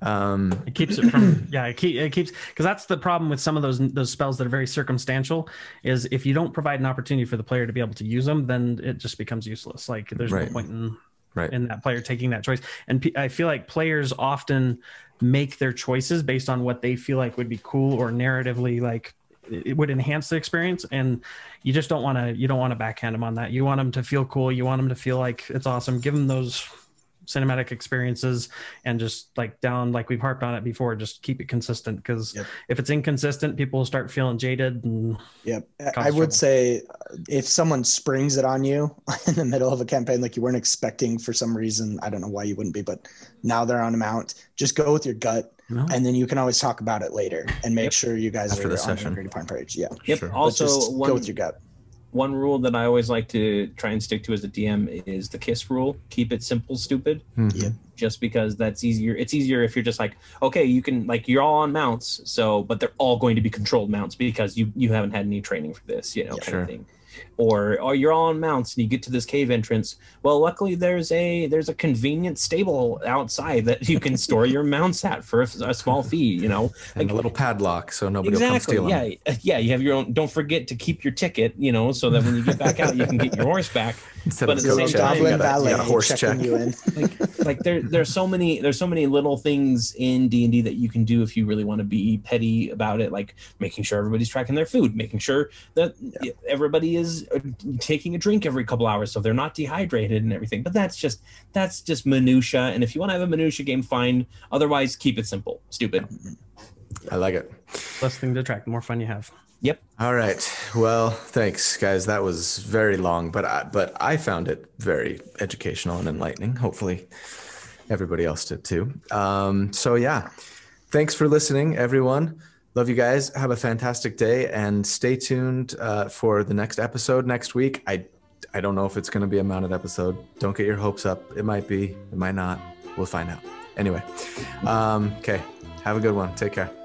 um, It keeps it from yeah. It, keep, it keeps because that's the problem with some of those those spells that are very circumstantial. Is if you don't provide an opportunity for the player to be able to use them, then it just becomes useless. Like there's Right. no point in right in that player taking that choice. And pe- I feel like players often make their choices based on what they feel like would be cool or narratively like it would enhance the experience and you just don't want to you don't want to backhand them on that. You want them to feel cool. You want them to feel like it's awesome. Give them those cinematic experiences and just like down like we've harped on it before just keep it consistent because Yep. if it's inconsistent people will start feeling jaded and Yep. I would trouble. say uh, if someone springs it on you in the middle of a campaign, like you weren't expecting for some reason, I don't know why you wouldn't be, but now they're on a mount, just go with your gut. you know And then you can always talk about it later and make Yep. sure you guys After are the on session. the agreed upon page. Yeah. yep. Sure. But Also, just one go with your gut. One rule that I always like to try and stick to as a DM is the kiss rule. Keep it simple, stupid. Mhm. Yep. Just because that's easier. It's easier if you're just like, okay, you can like you're all on mounts, so but they're all going to be controlled mounts because you you haven't had any training for this, you know, Yeah. kind Sure. of thing. Or or you're all on mounts and you get to this cave entrance. Well, luckily there's a there's a convenient stable outside that you can store your mounts at for a, a small fee. You know, and a little padlock so nobody will come exactly steal them yeah yeah you have your own don't forget to keep your ticket you know so that when you get back out you can get your horse back instead but of at a the same check time- you got a, you got a horse check. you in. like like there there's so many there's so many little things in d&d that you can do if you really want to be petty about it like making sure everybody's tracking their food making sure that everybody is uh, taking a drink every couple hours so they're not dehydrated and everything but that's just that's just minutia and if you want to have a minutia game fine otherwise keep it simple stupid. I like it. Less thing to track the more fun you have yep All right. Well, thanks, guys. That was very long, but I, but I found it very educational and enlightening. Hopefully, everybody else did too. Um, so yeah, thanks for listening, everyone. Love you guys. Have a fantastic day, and stay tuned uh, for the next episode next week. I I don't know if it's going to be a mounted episode. Don't get your hopes up. It might be. It might not. We'll find out. Anyway, um, okay. Have a good one. Take care.